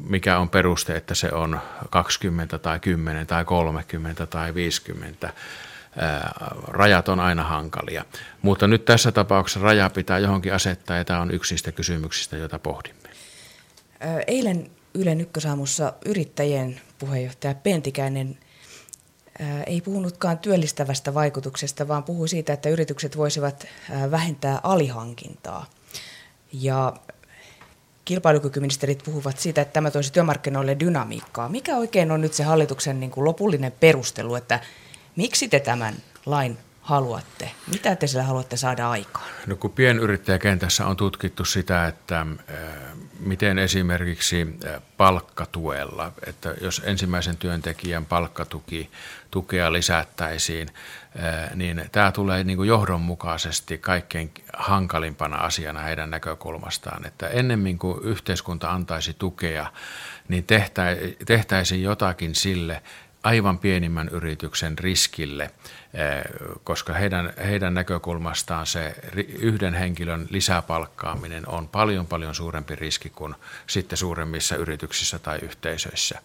mikä on peruste, että se on 20 tai 10 tai 30 tai 50 rajat on aina hankalia. Mutta nyt tässä tapauksessa raja pitää johonkin asettaa ja tämä on yksi niistä kysymyksistä, joita pohdimme. Eilen Ylen ykkösaamussa yrittäjien puheenjohtaja Pentikäinen ei puhunutkaan työllistävästä vaikutuksesta, vaan puhui siitä, että yritykset voisivat vähentää alihankintaa. Ja kilpailukykyministerit puhuvat siitä, että tämä toisi työmarkkinoille dynamiikkaa. Mikä oikein on nyt se hallituksen niin kuin lopullinen perustelu, että miksi te tämän lain haluatte? Mitä te sillä haluatte saada aikaan? No kun pienyrittäjäkentässä on tutkittu sitä, että miten esimerkiksi palkkatuella, että jos ensimmäisen työntekijän palkkatuki tukea lisättäisiin, niin tämä tulee niin kuin johdonmukaisesti kaikkein hankalimpana asiana heidän näkökulmastaan, että ennemmin kuin yhteiskunta antaisi tukea, niin tehtäisiin jotakin sille, aivan pienimmän yrityksen riskille, eh, koska heidän, heidän näkökulmastaan se yhden henkilön lisäpalkkaaminen on paljon paljon suurempi riski kuin sitten suuremmissa yrityksissä tai yhteisöissä.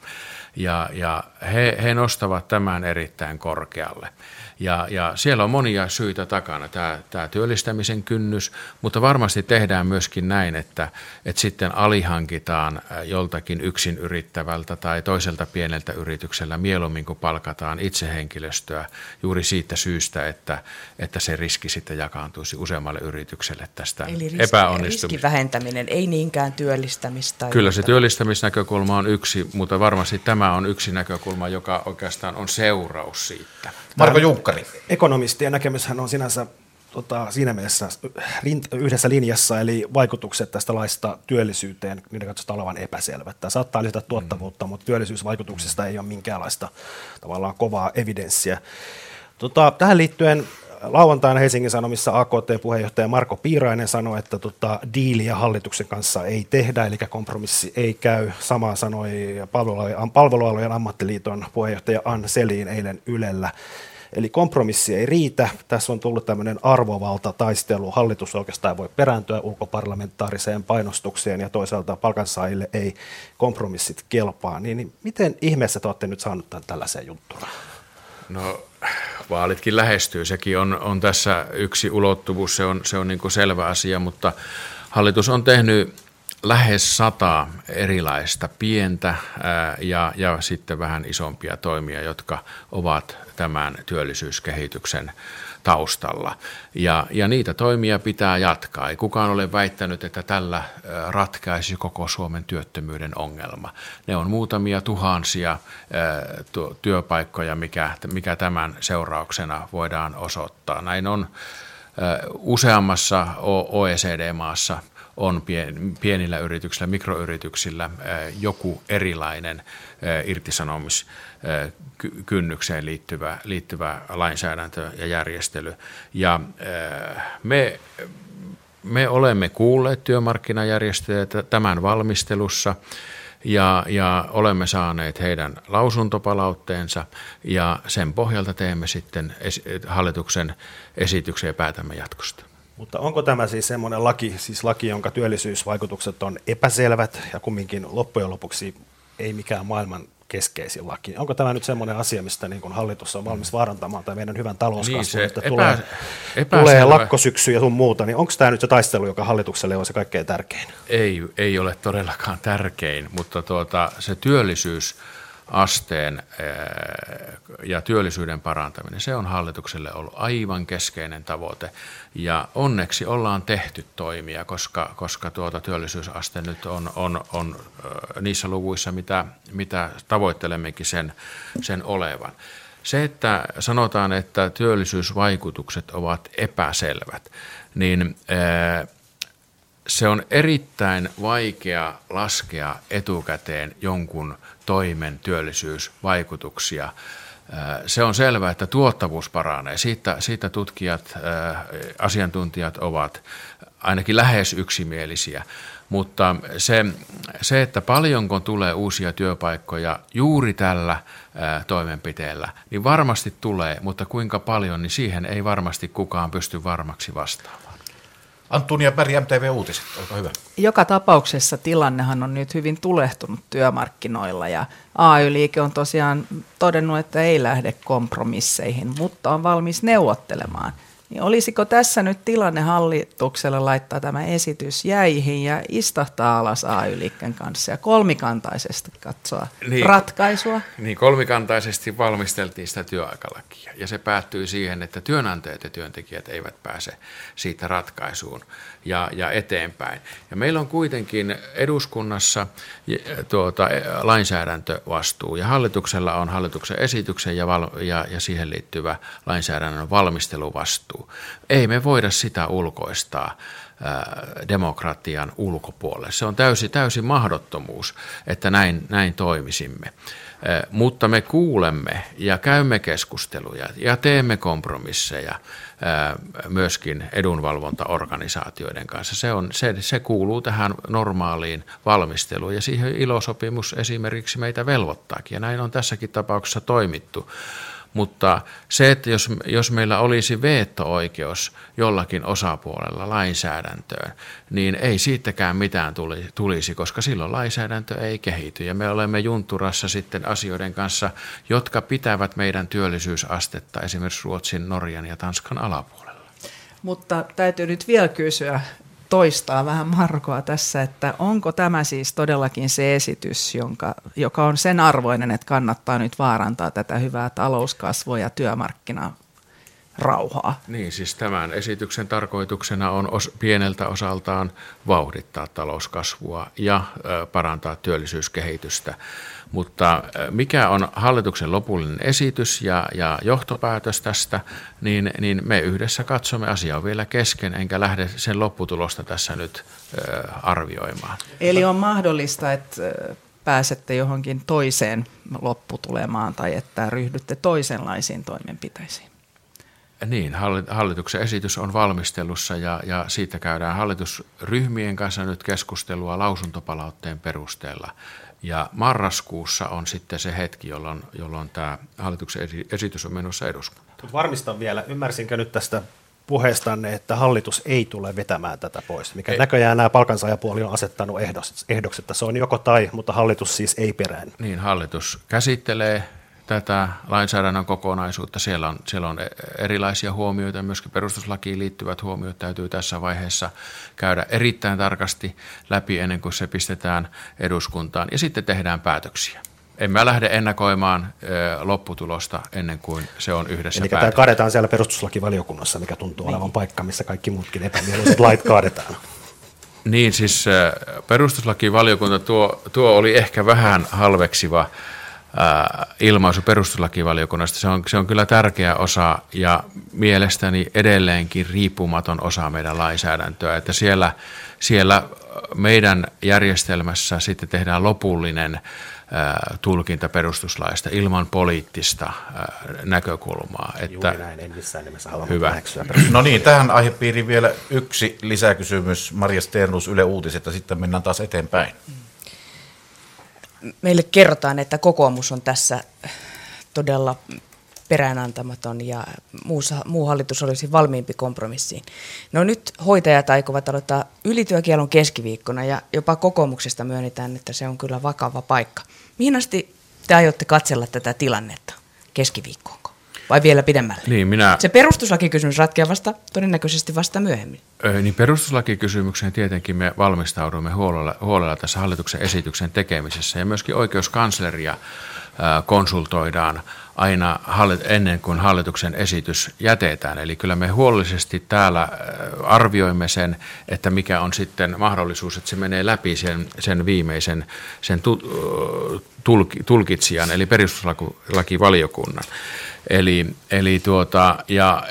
Ja, ja he, he nostavat tämän erittäin korkealle. Ja, ja siellä on monia syitä takana, tämä, tämä työllistämisen kynnys, mutta varmasti tehdään myöskin näin, että, että sitten alihankitaan äh, joltakin yksin yrittävältä tai toiselta pieneltä yrityksellä mieluummin kuin palkataan itse henkilöstöä juuri siitä syystä, että, että se riski sitten jakaantuisi useammalle yritykselle tästä Eli riski, epäonnistumisesta. Riski vähentäminen, ei niinkään työllistämistä. Kyllä se työllistämisnäkökulma on yksi, mutta varmasti tämä on yksi näkökulma, joka oikeastaan on seuraus siitä. Marko Junkkari. Ekonomistien näkemyshän on sinänsä tota, siinä mielessä yhdessä linjassa, eli vaikutukset tästä laista työllisyyteen, niiden katsotaan olevan epäselvät. Tämä saattaa lisätä tuottavuutta, mm. mutta työllisyysvaikutuksista ei ole minkäänlaista tavallaan kovaa evidenssiä. Tota, tähän liittyen lauantaina Helsingin Sanomissa AKT-puheenjohtaja Marko Piirainen sanoi, että tota, diiliä hallituksen kanssa ei tehdä, eli kompromissi ei käy. Samaa sanoi palvelualojen ammattiliiton puheenjohtaja Ann Selin eilen Ylellä. Eli kompromissi ei riitä. Tässä on tullut tämmöinen arvovaltataistelu. Hallitus oikeastaan voi perääntyä ulkoparlamentaariseen painostukseen ja toisaalta palkansaajille ei kompromissit kelpaa. Niin, niin miten ihmeessä te olette nyt saanut tämän tällaiseen jutturaan? No vaalitkin lähestyy. Sekin on, on tässä yksi ulottuvuus, se on, se on niin kuin selvä asia, mutta hallitus on tehnyt lähes sata erilaista pientä ää, ja, ja sitten vähän isompia toimia, jotka ovat tämän työllisyyskehityksen taustalla. Ja, ja niitä toimia pitää jatkaa. Ei kukaan ole väittänyt, että tällä ratkaisi koko Suomen työttömyyden ongelma. Ne on muutamia tuhansia työpaikkoja, mikä, mikä tämän seurauksena voidaan osoittaa. Näin on useammassa OECD-maassa on pienillä yrityksillä, mikroyrityksillä joku erilainen irtisanomis kynnykseen liittyvä, liittyvä lainsäädäntö ja järjestely. Ja me, me olemme kuulleet työmarkkinajärjestöjä tämän valmistelussa ja, ja olemme saaneet heidän lausuntopalautteensa ja sen pohjalta teemme sitten hallituksen esityksen ja päätämme jatkosta. Mutta onko tämä siis semmoinen laki, siis laki, jonka työllisyysvaikutukset on epäselvät ja kumminkin loppujen lopuksi ei mikään maailman keskeisin laki. Onko tämä nyt semmoinen asia, mistä niin hallitus on valmis vaarantamaan tai meidän hyvän talouskasvun, niin että epä, tulee, tulee lakkosyksy ja sun muuta, niin onko tämä nyt se taistelu, joka hallitukselle on se kaikkein tärkein? Ei, ei ole todellakaan tärkein, mutta tuota, se työllisyys asteen ja työllisyyden parantaminen, se on hallitukselle ollut aivan keskeinen tavoite. Ja onneksi ollaan tehty toimia, koska, koska tuota työllisyysaste nyt on, on, on niissä luvuissa, mitä, mitä tavoittelemmekin sen, sen olevan. Se, että sanotaan, että työllisyysvaikutukset ovat epäselvät, niin se on erittäin vaikea laskea etukäteen jonkun toimen työllisyysvaikutuksia. Se on selvää, että tuottavuus paranee. Siitä, siitä tutkijat, asiantuntijat ovat ainakin lähes yksimielisiä. Mutta se, se, että paljonko tulee uusia työpaikkoja juuri tällä toimenpiteellä, niin varmasti tulee, mutta kuinka paljon, niin siihen ei varmasti kukaan pysty varmaksi vastaamaan. Antunia Berg, MTV Uutiset, olkaa hyvä. Joka tapauksessa tilannehan on nyt hyvin tulehtunut työmarkkinoilla ja AY-liike on tosiaan todennut, että ei lähde kompromisseihin, mutta on valmis neuvottelemaan – niin olisiko tässä nyt tilanne hallitukselle laittaa tämä esitys jäihin ja istahtaa alas ay kanssa ja kolmikantaisesti katsoa niin, ratkaisua? Niin, kolmikantaisesti valmisteltiin sitä työaikalakia ja se päättyi siihen, että työnantajat ja työntekijät eivät pääse siitä ratkaisuun ja, ja eteenpäin. Ja meillä on kuitenkin eduskunnassa tuota, lainsäädäntövastuu ja hallituksella on hallituksen esityksen ja, val, ja, ja siihen liittyvä lainsäädännön valmisteluvastuu. Ei me voida sitä ulkoistaa demokratian ulkopuolelle. Se on täysi, täysi mahdottomuus, että näin, näin toimisimme. Mutta me kuulemme ja käymme keskusteluja ja teemme kompromisseja myöskin edunvalvontaorganisaatioiden kanssa. Se, on, se, se kuuluu tähän normaaliin valmisteluun ja siihen ilosopimus esimerkiksi meitä velvoittaakin ja näin on tässäkin tapauksessa toimittu. Mutta se, että jos, jos meillä olisi veto-oikeus jollakin osapuolella lainsäädäntöön, niin ei siitäkään mitään tulisi, koska silloin lainsäädäntö ei kehity. Ja me olemme junturassa sitten asioiden kanssa, jotka pitävät meidän työllisyysastetta esimerkiksi Ruotsin, Norjan ja Tanskan alapuolella. Mutta täytyy nyt vielä kysyä toistaa vähän Markoa tässä, että onko tämä siis todellakin se esitys, jonka, joka on sen arvoinen, että kannattaa nyt vaarantaa tätä hyvää talouskasvua ja työmarkkina rauhaa. Niin, siis tämän esityksen tarkoituksena on os, pieneltä osaltaan vauhdittaa talouskasvua ja ö, parantaa työllisyyskehitystä. Mutta mikä on hallituksen lopullinen esitys ja, ja johtopäätös tästä, niin, niin me yhdessä katsomme asiaa vielä kesken, enkä lähde sen lopputulosta tässä nyt ö, arvioimaan. Eli on mahdollista, että pääsette johonkin toiseen lopputulemaan tai että ryhdytte toisenlaisiin toimenpiteisiin? Niin, hallituksen esitys on valmistelussa ja, ja siitä käydään hallitusryhmien kanssa nyt keskustelua lausuntopalautteen perusteella. Ja marraskuussa on sitten se hetki, jolloin, jolloin tämä hallituksen esitys on menossa eduskuntaan. Varmistan vielä, ymmärsinkö nyt tästä puheestanne, että hallitus ei tule vetämään tätä pois, mikä ei. näköjään nämä palkansaajapuoli on asettanut ehdoksi, että se on joko tai, mutta hallitus siis ei perään. Niin, hallitus käsittelee tätä lainsäädännön kokonaisuutta. Siellä on, siellä on erilaisia huomioita, myöskin perustuslakiin liittyvät huomiot täytyy tässä vaiheessa käydä erittäin tarkasti läpi ennen kuin se pistetään eduskuntaan ja sitten tehdään päätöksiä. En mä lähde ennakoimaan lopputulosta ennen kuin se on yhdessä Eli tämä kaadetaan siellä perustuslakivaliokunnassa, mikä tuntuu niin. olevan paikka, missä kaikki muutkin epämieluiset lait kaadetaan. Niin, siis perustuslakivaliokunta tuo, tuo oli ehkä vähän halveksiva ilmaisu perustuslakivaliokunnasta. Se on, se on kyllä tärkeä osa ja mielestäni edelleenkin riippumaton osa meidän lainsäädäntöä, että siellä, siellä meidän järjestelmässä sitten tehdään lopullinen tulkinta perustuslaista ilman poliittista näkökulmaa. Että Juuri näin, en missään nimessä halua hyvä. No niin, tähän aihepiiriin vielä yksi lisäkysymys. Maria Sternus Yle Uutiset ja sitten mennään taas eteenpäin meille kerrotaan, että kokoomus on tässä todella peräänantamaton ja muu hallitus olisi valmiimpi kompromissiin. No nyt hoitajat aikovat aloittaa ylityökielon keskiviikkona ja jopa kokoomuksesta myönnetään, että se on kyllä vakava paikka. Mihin asti te aiotte katsella tätä tilannetta keskiviikkoonko? Vai vielä pidemmälle? Niin, minä... Se perustuslakikysymys ratkeaa vasta todennäköisesti vasta myöhemmin. Ö, niin perustuslakikysymykseen tietenkin me valmistaudumme huolella, huolella tässä hallituksen esityksen tekemisessä ja myöskin oikeuskansleria konsultoidaan aina ennen kuin hallituksen esitys jätetään. Eli kyllä me huolellisesti täällä arvioimme sen, että mikä on sitten mahdollisuus, että se menee läpi sen, sen viimeisen sen tulkitsijan, eli perustuslakivaliokunnan. Eli, eli tuota, ja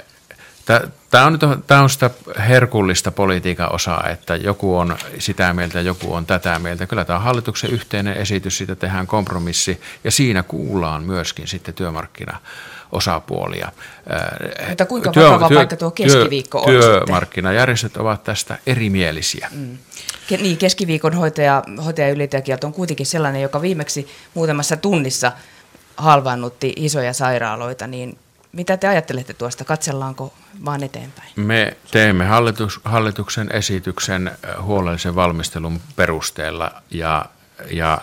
Tämä on, tämä on sitä herkullista politiikan osaa, että joku on sitä mieltä, joku on tätä mieltä. Kyllä tämä on hallituksen yhteinen esitys, siitä tehdään kompromissi ja siinä kuullaan myöskin sitten työmarkkina osapuolia. Mutta kuinka työ, vakava työ, vaikka tuo keskiviikko työ, on Työmarkkinajärjestöt ovat tästä erimielisiä. Mm. Ke, niin, keskiviikon hoitaja, hoitajaylitäkielto on kuitenkin sellainen, joka viimeksi muutamassa tunnissa halvaannutti isoja sairaaloita, niin mitä te ajattelette tuosta? Katsellaanko vaan eteenpäin? Me teemme hallitus, hallituksen esityksen huolellisen valmistelun perusteella ja, ja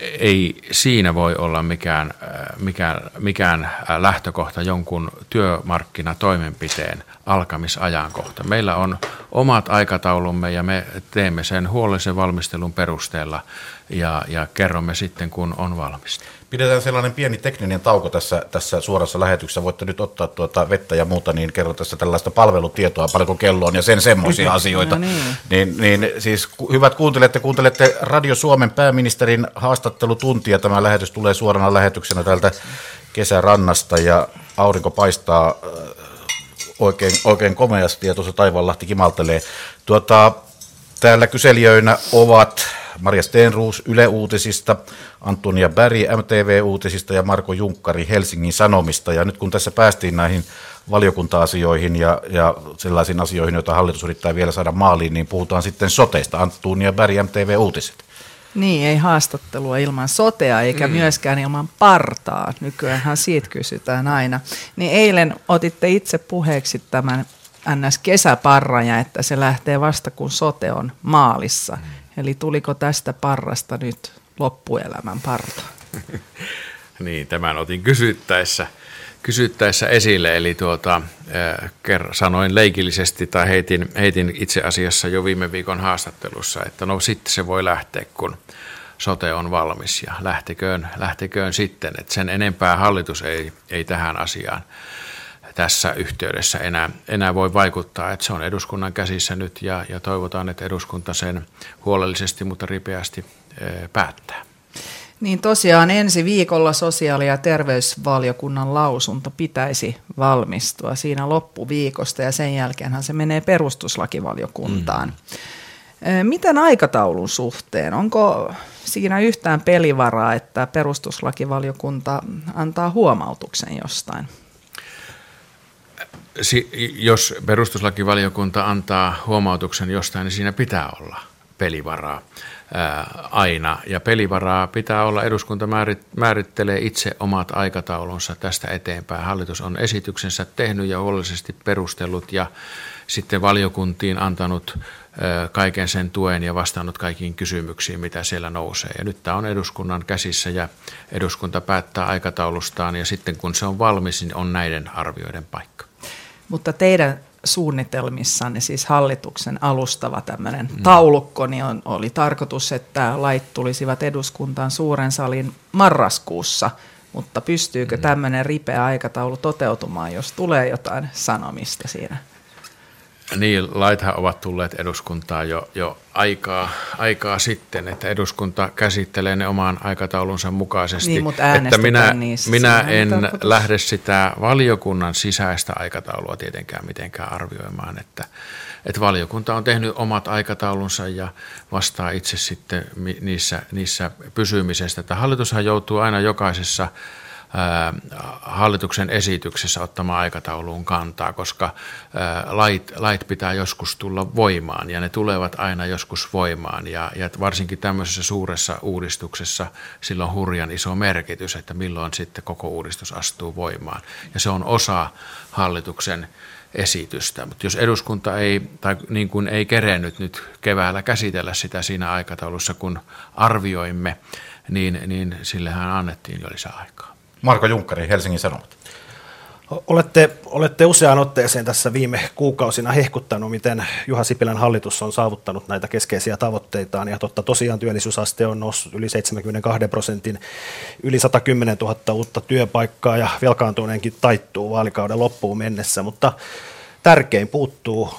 ei siinä voi olla mikään, mikään, mikään lähtökohta jonkun työmarkkinatoimenpiteen alkamisajankohta. Meillä on omat aikataulumme ja me teemme sen huolellisen valmistelun perusteella ja, ja kerromme sitten, kun on valmista. Pidetään sellainen pieni tekninen tauko tässä, tässä suorassa lähetyksessä. Voitte nyt ottaa tuota vettä ja muuta, niin kerro tässä tällaista palvelutietoa, paljonko kello on ja sen semmoisia asioita. No niin. Niin, niin siis hyvät kuuntelette, kuuntelette Radio Suomen pääministerin haastattelutuntia. Tämä lähetys tulee suorana lähetyksenä täältä kesärannasta ja aurinko paistaa äh, oikein, oikein komeasti ja tuossa Taivaanlahti kimaltelee. Tuota, täällä kyselijöinä ovat Maria Stenruus Yle Uutisista, Antonia Berg MTV-uutisista ja Marko Junkkari Helsingin Sanomista. Ja nyt kun tässä päästiin näihin valiokunta-asioihin ja, ja sellaisiin asioihin, joita hallitus yrittää vielä saada maaliin, niin puhutaan sitten soteista. Antonia Berg MTV-uutiset. Niin, ei haastattelua ilman sotea eikä mm. myöskään ilman partaa. Nykyäänhän siitä kysytään aina. Niin eilen otitte itse puheeksi tämän ns. kesäparran ja että se lähtee vasta kun sote on maalissa. Eli tuliko tästä parrasta nyt loppuelämän parta? niin, tämän otin kysyttäessä, kysyttäessä esille, eli tuota, äh, sanoin leikillisesti tai heitin, heitin itse asiassa jo viime viikon haastattelussa, että no sitten se voi lähteä, kun sote on valmis. Ja lähteköön, lähteköön sitten, että sen enempää hallitus ei, ei tähän asiaan tässä yhteydessä enää, enää voi vaikuttaa. Että se on eduskunnan käsissä nyt ja, ja toivotaan, että eduskunta sen huolellisesti, mutta ripeästi päättää. Niin tosiaan ensi viikolla sosiaali- ja terveysvaliokunnan lausunto pitäisi valmistua siinä loppuviikosta ja sen jälkeenhän se menee perustuslakivaliokuntaan. Mm. Miten aikataulun suhteen? Onko siinä yhtään pelivaraa, että perustuslakivaliokunta antaa huomautuksen jostain? Jos perustuslakivaliokunta antaa huomautuksen jostain, niin siinä pitää olla pelivaraa ää, aina. Ja pelivaraa pitää olla, eduskunta määrittelee itse omat aikataulunsa tästä eteenpäin. Hallitus on esityksensä tehnyt ja huolellisesti perustellut ja sitten valiokuntiin antanut kaiken sen tuen ja vastannut kaikkiin kysymyksiin, mitä siellä nousee. Ja nyt tämä on eduskunnan käsissä ja eduskunta päättää aikataulustaan ja sitten kun se on valmis, niin on näiden arvioiden paikka. Mutta teidän suunnitelmissanne, siis hallituksen alustava tämmöinen mm. taulukko, niin on, oli tarkoitus, että lait tulisivat eduskuntaan suuren salin marraskuussa, mutta pystyykö mm. tämmöinen ripeä aikataulu toteutumaan, jos tulee jotain sanomista siinä? Niin, laithan ovat tulleet eduskuntaan jo, jo aikaa, aikaa sitten, että eduskunta käsittelee ne oman aikataulunsa mukaisesti. Niin, mutta että minä, niissä. minä en tarkoitus. lähde sitä valiokunnan sisäistä aikataulua tietenkään mitenkään arvioimaan, että, että valiokunta on tehnyt omat aikataulunsa ja vastaa itse sitten niissä, niissä pysymisestä. Että hallitushan joutuu aina jokaisessa hallituksen esityksessä ottamaan aikatauluun kantaa, koska lait, lait pitää joskus tulla voimaan ja ne tulevat aina joskus voimaan ja, ja varsinkin tämmöisessä suuressa uudistuksessa sillä on hurjan iso merkitys, että milloin sitten koko uudistus astuu voimaan ja se on osa hallituksen esitystä. Mutta jos eduskunta ei, tai niin kuin ei kerennyt nyt keväällä käsitellä sitä siinä aikataulussa, kun arvioimme niin, niin sillehän annettiin jo lisää aikaa. Marko Junkkari, Helsingin Sanomat. Olette, olette useaan otteeseen tässä viime kuukausina hehkuttanut, miten Juha Sipilän hallitus on saavuttanut näitä keskeisiä tavoitteitaan. Ja totta tosiaan työllisyysaste on noussut yli 72 prosentin, yli 110 000 uutta työpaikkaa ja velkaantuneenkin taittuu vaalikauden loppuun mennessä. Mutta tärkein puuttuu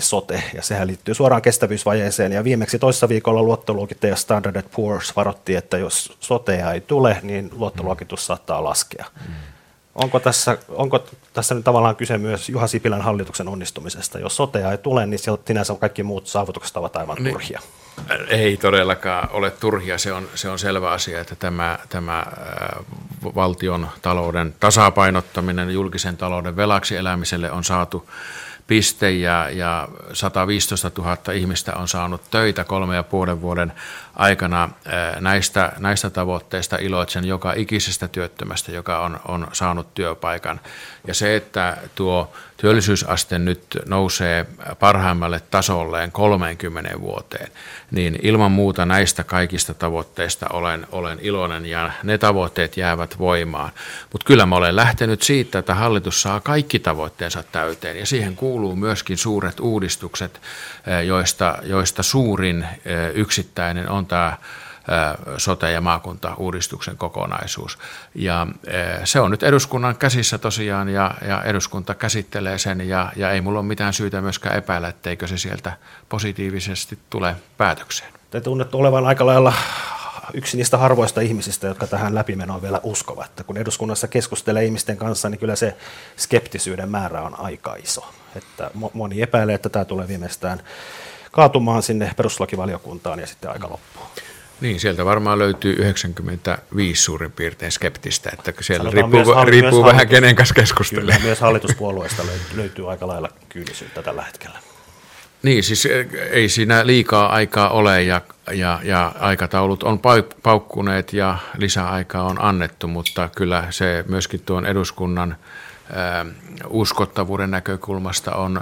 sote, ja sehän liittyy suoraan kestävyysvajeeseen. Ja viimeksi toissa viikolla luottoluokittaja Standard Poor's varoitti, että jos sotea ei tule, niin luottoluokitus saattaa laskea. Mm. Onko tässä, onko tässä nyt tavallaan kyse myös Juha Sipilän hallituksen onnistumisesta? Jos sotea ei tule, niin sinänsä kaikki muut saavutukset ovat aivan niin, turhia. Ei todellakaan ole turhia. Se on, se on selvä asia, että tämä, tämä valtion talouden tasapainottaminen julkisen talouden velaksi elämiselle on saatu piste ja, ja 115 000 ihmistä on saanut töitä kolme ja puolen vuoden aikana. Näistä, näistä tavoitteista iloitsen joka ikisestä työttömästä, joka on, on saanut työpaikan. Ja se, että tuo työllisyysaste nyt nousee parhaimmalle tasolleen 30 vuoteen, niin ilman muuta näistä kaikista tavoitteista olen, olen iloinen ja ne tavoitteet jäävät voimaan. Mutta kyllä mä olen lähtenyt siitä, että hallitus saa kaikki tavoitteensa täyteen ja siihen kuuluu myöskin suuret uudistukset, eh, joista, joista suurin eh, yksittäinen on tämä sote- ja maakuntauudistuksen kokonaisuus. Ja se on nyt eduskunnan käsissä tosiaan ja, ja eduskunta käsittelee sen ja, ja ei mulla ole mitään syytä myöskään epäillä, etteikö se sieltä positiivisesti tule päätökseen. Te tunnette olevan aika lailla yksi niistä harvoista ihmisistä, jotka tähän läpimenoon vielä uskovat. Että kun eduskunnassa keskustelee ihmisten kanssa, niin kyllä se skeptisyyden määrä on aika iso. Että moni epäilee, että tämä tulee viimeistään kaatumaan sinne perustuslakivaliokuntaan ja sitten aika loppuu. Niin, sieltä varmaan löytyy 95 suurin piirtein skeptistä, että siellä Sanotaan riippuu, myös, riippuu myös vähän hallitus, kenen kanssa keskustelee. Kyllä, myös hallituspuolueesta löytyy, löytyy aika lailla kyynisyyttä tällä hetkellä. Niin, siis eh, ei siinä liikaa aikaa ole ja, ja, ja aikataulut on paukkuneet ja lisäaikaa on annettu, mutta kyllä se myöskin tuon eduskunnan ää, uskottavuuden näkökulmasta on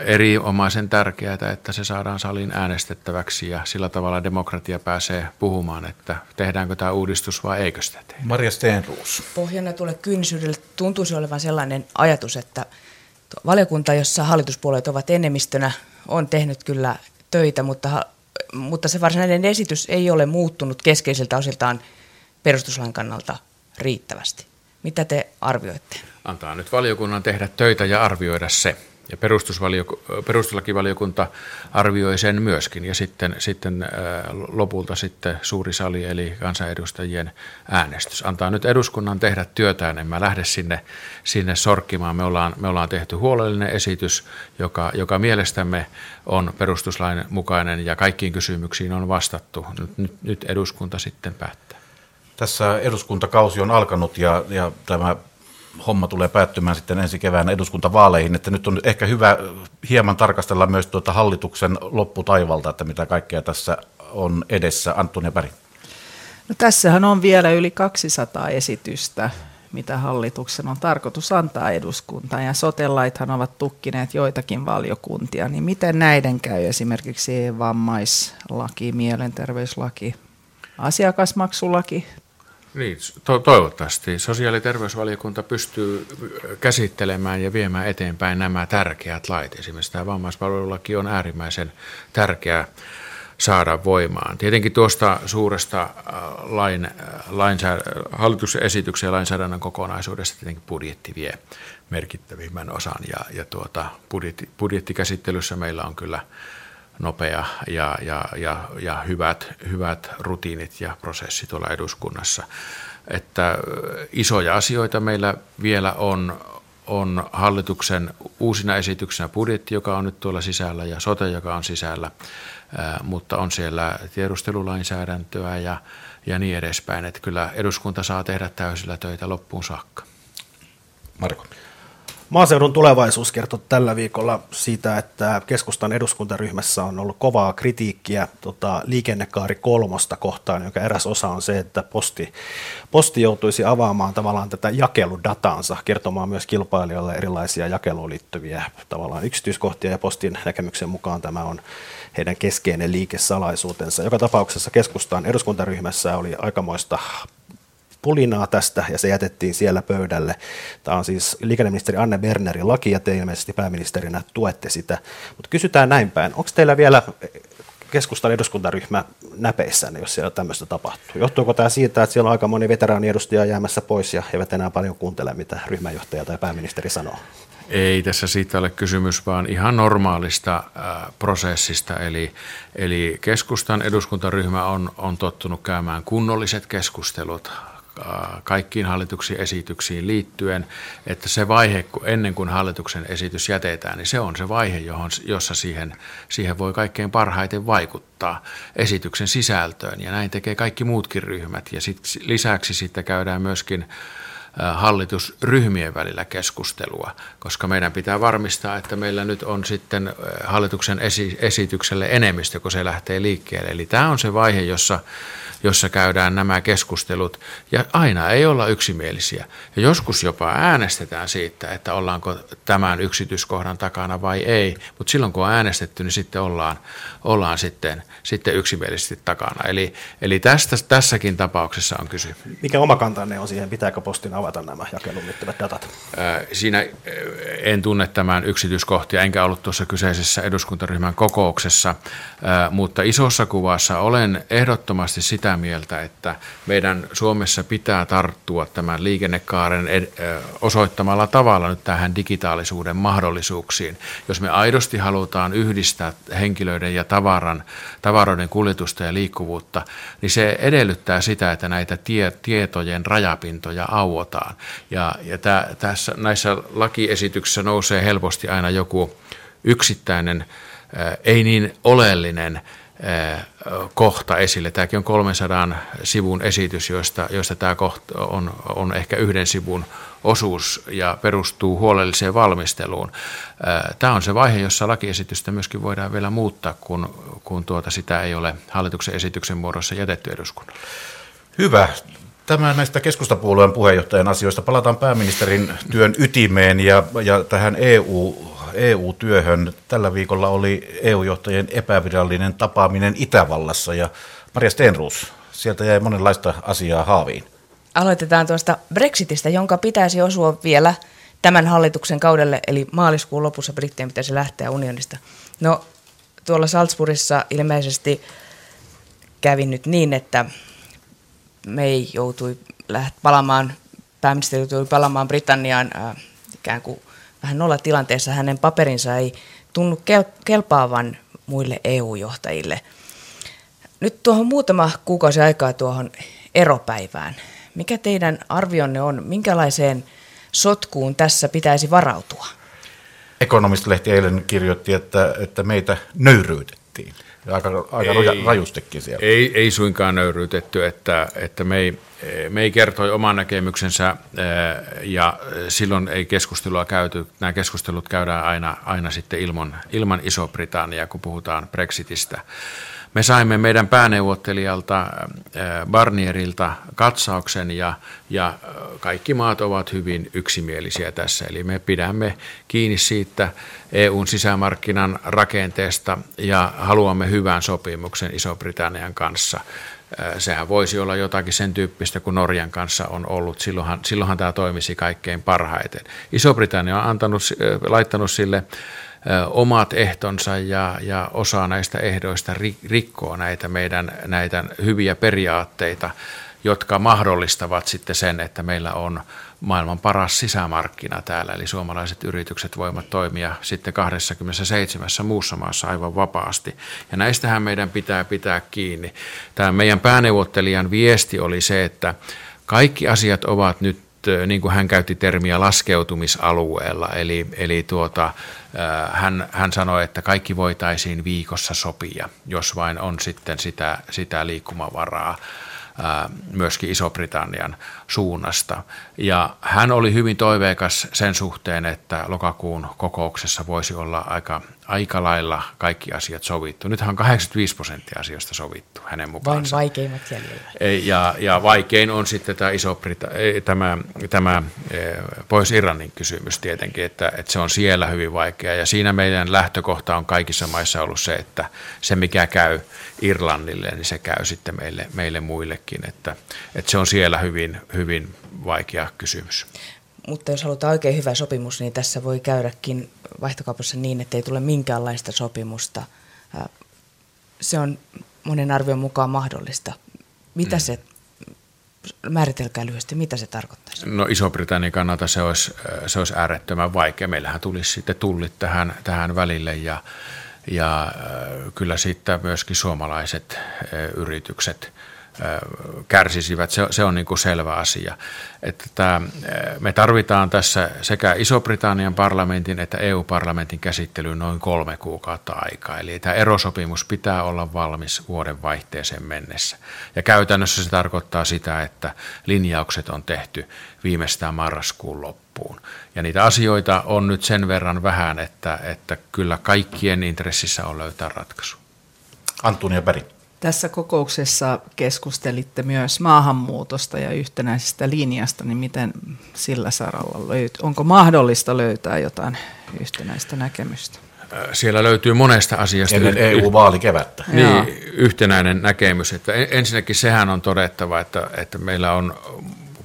erinomaisen tärkeää, että se saadaan salin äänestettäväksi ja sillä tavalla demokratia pääsee puhumaan, että tehdäänkö tämä uudistus vai eikö sitä tehdä. Maria Steenruus. Pohjana tuolle kyynisyydelle tuntuisi olevan sellainen ajatus, että valiokunta, jossa hallituspuolueet ovat enemmistönä, on tehnyt kyllä töitä, mutta, mutta se varsinainen esitys ei ole muuttunut keskeisiltä osiltaan perustuslain kannalta riittävästi. Mitä te arvioitte? Antaa nyt valiokunnan tehdä töitä ja arvioida se. Ja perustuslakivaliokunta arvioi sen myöskin ja sitten, sitten äh, lopulta sitten suuri sali eli kansanedustajien äänestys. Antaa nyt eduskunnan tehdä työtään, en mä lähde sinne, sinne sorkkimaan. Me ollaan, me ollaan tehty huolellinen esitys, joka, joka mielestämme on perustuslain mukainen ja kaikkiin kysymyksiin on vastattu. Nyt, nyt, nyt eduskunta sitten päättää. Tässä eduskuntakausi on alkanut ja, ja tämä homma tulee päättymään sitten ensi keväänä eduskuntavaaleihin, että nyt on ehkä hyvä hieman tarkastella myös tuota hallituksen lopputaivalta, että mitä kaikkea tässä on edessä. Antonia Päri. No tässähän on vielä yli 200 esitystä, mitä hallituksen on tarkoitus antaa eduskuntaan, ja sotelaithan ovat tukkineet joitakin valiokuntia, niin miten näiden käy esimerkiksi vammaislaki, mielenterveyslaki, asiakasmaksulaki, niin, to- toivottavasti sosiaali- ja terveysvaliokunta pystyy käsittelemään ja viemään eteenpäin nämä tärkeät lait. Esimerkiksi tämä vammaispalvelulaki on äärimmäisen tärkeä saada voimaan. Tietenkin tuosta suuresta lain, lainsäädä, hallituksen esityksen ja lainsäädännön kokonaisuudesta tietenkin budjetti vie merkittävimmän osan ja, ja tuota, budjetti, budjettikäsittelyssä meillä on kyllä nopea ja, ja, ja, ja hyvät, hyvät rutiinit ja prosessi tuolla eduskunnassa. Että isoja asioita meillä vielä on, on hallituksen uusina esityksenä budjetti, joka on nyt tuolla sisällä, ja sote, joka on sisällä, mutta on siellä tiedustelulainsäädäntöä ja, ja niin edespäin. Että kyllä eduskunta saa tehdä täysillä töitä loppuun saakka. Marko. Maaseudun tulevaisuus kertoi tällä viikolla siitä, että keskustan eduskuntaryhmässä on ollut kovaa kritiikkiä tota, liikennekaari kolmosta kohtaan, joka eräs osa on se, että posti, posti joutuisi avaamaan tavallaan tätä jakeludataansa, kertomaan myös kilpailijoille erilaisia jakeluun liittyviä tavallaan yksityiskohtia, ja postin näkemyksen mukaan tämä on heidän keskeinen liikesalaisuutensa. Joka tapauksessa keskustan eduskuntaryhmässä oli aikamoista pulinaa tästä ja se jätettiin siellä pöydälle. Tämä on siis liikenneministeri Anne Bernerin laki ja te ilmeisesti pääministerinä tuette sitä. Mutta kysytään näin päin, onko teillä vielä keskustan eduskuntaryhmä näpeissänne, jos siellä tämmöistä tapahtuu? Johtuuko tämä siitä, että siellä on aika moni veteraaniedustaja jäämässä pois ja eivät enää paljon kuuntele, mitä ryhmänjohtaja tai pääministeri sanoo? Ei tässä siitä ole kysymys, vaan ihan normaalista äh, prosessista. Eli, eli keskustan eduskuntaryhmä on, on tottunut käymään kunnolliset keskustelut kaikkiin hallituksen esityksiin liittyen, että se vaihe ennen kuin hallituksen esitys jätetään, niin se on se vaihe, johon, jossa siihen, siihen voi kaikkein parhaiten vaikuttaa esityksen sisältöön. Ja näin tekee kaikki muutkin ryhmät. Ja sit, lisäksi sitten käydään myöskin hallitusryhmien välillä keskustelua, koska meidän pitää varmistaa, että meillä nyt on sitten hallituksen esitykselle enemmistö, kun se lähtee liikkeelle. Eli tämä on se vaihe, jossa jossa käydään nämä keskustelut, ja aina ei olla yksimielisiä. Ja joskus jopa äänestetään siitä, että ollaanko tämän yksityiskohdan takana vai ei, mutta silloin kun on äänestetty, niin sitten ollaan, ollaan sitten, sitten yksimielisesti takana. Eli, eli tästä, tässäkin tapauksessa on kysy. Mikä oma kantanne on siihen, pitääkö postin avata nämä jakeluun liittyvät datat? Siinä en tunne tämän yksityiskohtia, enkä ollut tuossa kyseisessä eduskuntaryhmän kokouksessa, mutta isossa kuvassa olen ehdottomasti sitä sitä mieltä, että meidän Suomessa pitää tarttua tämän liikennekaaren osoittamalla tavalla nyt tähän digitaalisuuden mahdollisuuksiin. Jos me aidosti halutaan yhdistää henkilöiden ja tavaran, tavaroiden kuljetusta ja liikkuvuutta, niin se edellyttää sitä, että näitä tie, tietojen rajapintoja auotaan. Ja, ja tä, tässä, näissä lakiesityksissä nousee helposti aina joku yksittäinen, ei niin oleellinen kohta esille. Tämäkin on 300 sivun esitys, josta, josta tämä kohta on, on ehkä yhden sivun osuus ja perustuu huolelliseen valmisteluun. Tämä on se vaihe, jossa lakiesitystä myöskin voidaan vielä muuttaa, kun, kun tuota sitä ei ole hallituksen esityksen muodossa jätetty eduskunnalle. Hyvä. Tämä näistä keskustapuolueen puheenjohtajan asioista. Palataan pääministerin työn ytimeen ja, ja tähän EU EU-työhön. Tällä viikolla oli EU-johtajien epävirallinen tapaaminen Itävallassa ja Maria Stenruus, sieltä jäi monenlaista asiaa haaviin. Aloitetaan tuosta Brexitistä, jonka pitäisi osua vielä tämän hallituksen kaudelle, eli maaliskuun lopussa Brittien pitäisi lähteä unionista. No tuolla Salzburgissa ilmeisesti kävi nyt niin, että May joutui palaamaan, pääministeri joutui palaamaan Britanniaan äh, ikään kuin vähän nollatilanteessa hänen paperinsa ei tunnu kel- kelpaavan muille EU-johtajille. Nyt tuohon muutama kuukausi aikaa tuohon eropäivään. Mikä teidän arvionne on, minkälaiseen sotkuun tässä pitäisi varautua? Ekonomistlehti eilen kirjoitti, että, että meitä nöyryytettiin. Aika, aika ei, rajustikin siellä. Ei, ei suinkaan nöyryytetty, että, että me ei Mei kertoi oman näkemyksensä ja silloin ei keskustelua käyty. Nämä keskustelut käydään aina, aina sitten ilman, ilman Iso-Britanniaa, kun puhutaan Brexitistä. Me saimme meidän pääneuvottelijalta Barnierilta katsauksen ja, ja kaikki maat ovat hyvin yksimielisiä tässä. Eli me pidämme kiinni siitä EUn sisämarkkinan rakenteesta ja haluamme hyvän sopimuksen Iso-Britannian kanssa sehän voisi olla jotakin sen tyyppistä kuin Norjan kanssa on ollut. Silloinhan, silloinhan tämä toimisi kaikkein parhaiten. Iso-Britannia on antanut, laittanut sille omat ehtonsa ja, ja osa näistä ehdoista rikkoo näitä meidän näitä hyviä periaatteita, jotka mahdollistavat sitten sen, että meillä on maailman paras sisämarkkina täällä, eli suomalaiset yritykset voivat toimia sitten 27 muussa maassa aivan vapaasti. Ja näistähän meidän pitää pitää kiinni. Tämä meidän pääneuvottelijan viesti oli se, että kaikki asiat ovat nyt niin kuin hän käytti termiä laskeutumisalueella, eli, eli tuota, hän, hän sanoi, että kaikki voitaisiin viikossa sopia, jos vain on sitten sitä, sitä liikkumavaraa myöskin Iso-Britannian suunnasta. Ja hän oli hyvin toiveikas sen suhteen, että lokakuun kokouksessa voisi olla aika, aika lailla kaikki asiat sovittu. Nythän on 85 prosenttia asioista sovittu hänen mukaansa. Vain vaikeimmat jäljellä. Ja, ja vaikein on sitten tämä, iso tämä, tämä Pohjois-Irlannin kysymys tietenkin, että, että se on siellä hyvin vaikea. Ja siinä meidän lähtökohta on kaikissa maissa ollut se, että se mikä käy Irlannille, niin se käy sitten meille, meille muillekin. Että, että se on siellä hyvin, hyvin vaikea kysymys. Mutta jos halutaan oikein hyvä sopimus, niin tässä voi käydäkin vaihtokaupassa niin, että ei tule minkäänlaista sopimusta. Se on monen arvion mukaan mahdollista. Mitä mm. se, määritelkää lyhyesti, mitä se tarkoittaisi? No Iso-Britannian kannalta se olisi, se olisi äärettömän vaikea. Meillähän tulisi sitten tullit tähän, tähän välille ja, ja kyllä sitten myöskin suomalaiset yritykset kärsisivät. Se, se on niin kuin selvä asia. Että tämä, me tarvitaan tässä sekä Iso-Britannian parlamentin että EU-parlamentin käsittelyyn noin kolme kuukautta aikaa. Eli tämä erosopimus pitää olla valmis vuoden vaihteeseen mennessä. Ja käytännössä se tarkoittaa sitä, että linjaukset on tehty viimeistään marraskuun loppuun. Ja niitä asioita on nyt sen verran vähän, että, että kyllä kaikkien intressissä on löytää ratkaisu. Antonia Berg. Tässä kokouksessa keskustelitte myös maahanmuutosta ja yhtenäisestä linjasta, niin miten sillä saralla löytyy? Onko mahdollista löytää jotain yhtenäistä näkemystä? Siellä löytyy monesta asiasta. Ennen EU-vaalikevättä. Niin, yhtenäinen näkemys. Että ensinnäkin sehän on todettava, että, että meillä on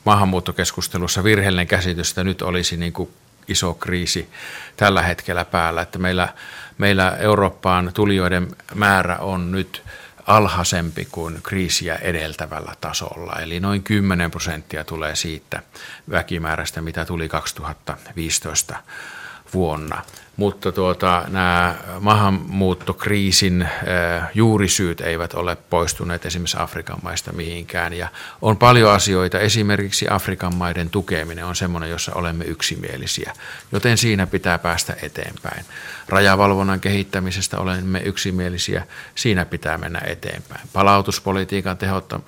maahanmuuttokeskustelussa virheellinen käsitys, että nyt olisi niin kuin iso kriisi tällä hetkellä päällä. Että meillä, meillä Eurooppaan tulijoiden määrä on nyt – alhaisempi kuin kriisiä edeltävällä tasolla. Eli noin 10 prosenttia tulee siitä väkimäärästä, mitä tuli 2015 vuonna mutta tuota, nämä maahanmuuttokriisin juurisyyt eivät ole poistuneet esimerkiksi Afrikan maista mihinkään. Ja on paljon asioita, esimerkiksi Afrikan maiden tukeminen on sellainen, jossa olemme yksimielisiä, joten siinä pitää päästä eteenpäin. Rajavalvonnan kehittämisestä olemme yksimielisiä, siinä pitää mennä eteenpäin. Palautuspolitiikan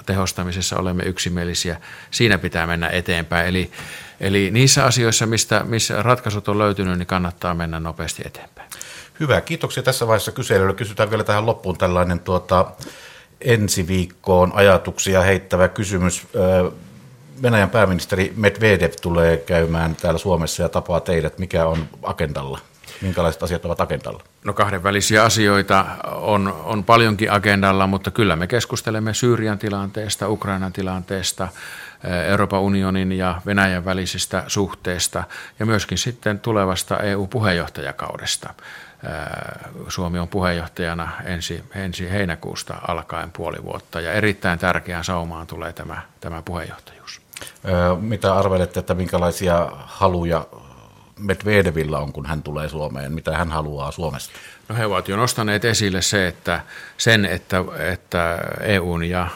tehostamisessa olemme yksimielisiä, siinä pitää mennä eteenpäin. Eli Eli niissä asioissa, mistä, missä ratkaisut on löytynyt, niin kannattaa mennä nopeasti eteenpäin. Hyvä, kiitoksia tässä vaiheessa kyselyllä. Kysytään vielä tähän loppuun tällainen tuota, ensi viikkoon ajatuksia heittävä kysymys. Venäjän pääministeri Medvedev tulee käymään täällä Suomessa ja tapaa teidät. Mikä on agendalla? Minkälaiset asiat ovat agendalla? No kahdenvälisiä asioita on, on paljonkin agendalla, mutta kyllä me keskustelemme Syyrian tilanteesta, Ukrainan tilanteesta, Euroopan unionin ja Venäjän välisistä suhteista ja myöskin sitten tulevasta EU-puheenjohtajakaudesta. Suomi on puheenjohtajana ensi, ensi heinäkuusta alkaen puoli vuotta ja erittäin tärkeään saumaan tulee tämä, tämä puheenjohtajuus. Mitä arvelette, että minkälaisia haluja Medvedevillä on, kun hän tulee Suomeen? Mitä hän haluaa Suomesta? No he ovat jo nostaneet esille se, että sen, että, että EUn ja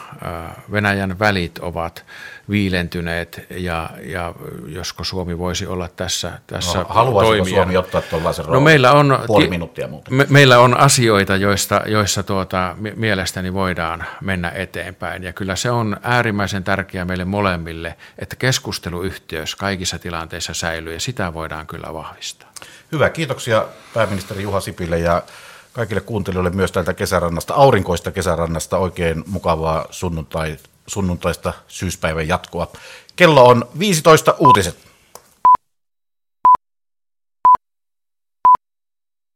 Venäjän välit ovat viilentyneet ja, ja josko Suomi voisi olla tässä, tässä no, Haluaisiko toimia. Suomi ottaa tuollaisen no, meillä on, puoli minuuttia muuten. Me, meillä on asioita, joista, joissa tuota, mielestäni voidaan mennä eteenpäin ja kyllä se on äärimmäisen tärkeää meille molemmille, että keskusteluyhteys kaikissa tilanteissa säilyy ja sitä voidaan kyllä vahvistaa. Hyvä, kiitoksia pääministeri Juha Sipille ja kaikille kuuntelijoille myös täältä kesärannasta, aurinkoista kesärannasta. Oikein mukavaa sunnuntai, sunnuntaista syyspäivän jatkoa. Kello on 15 uutiset.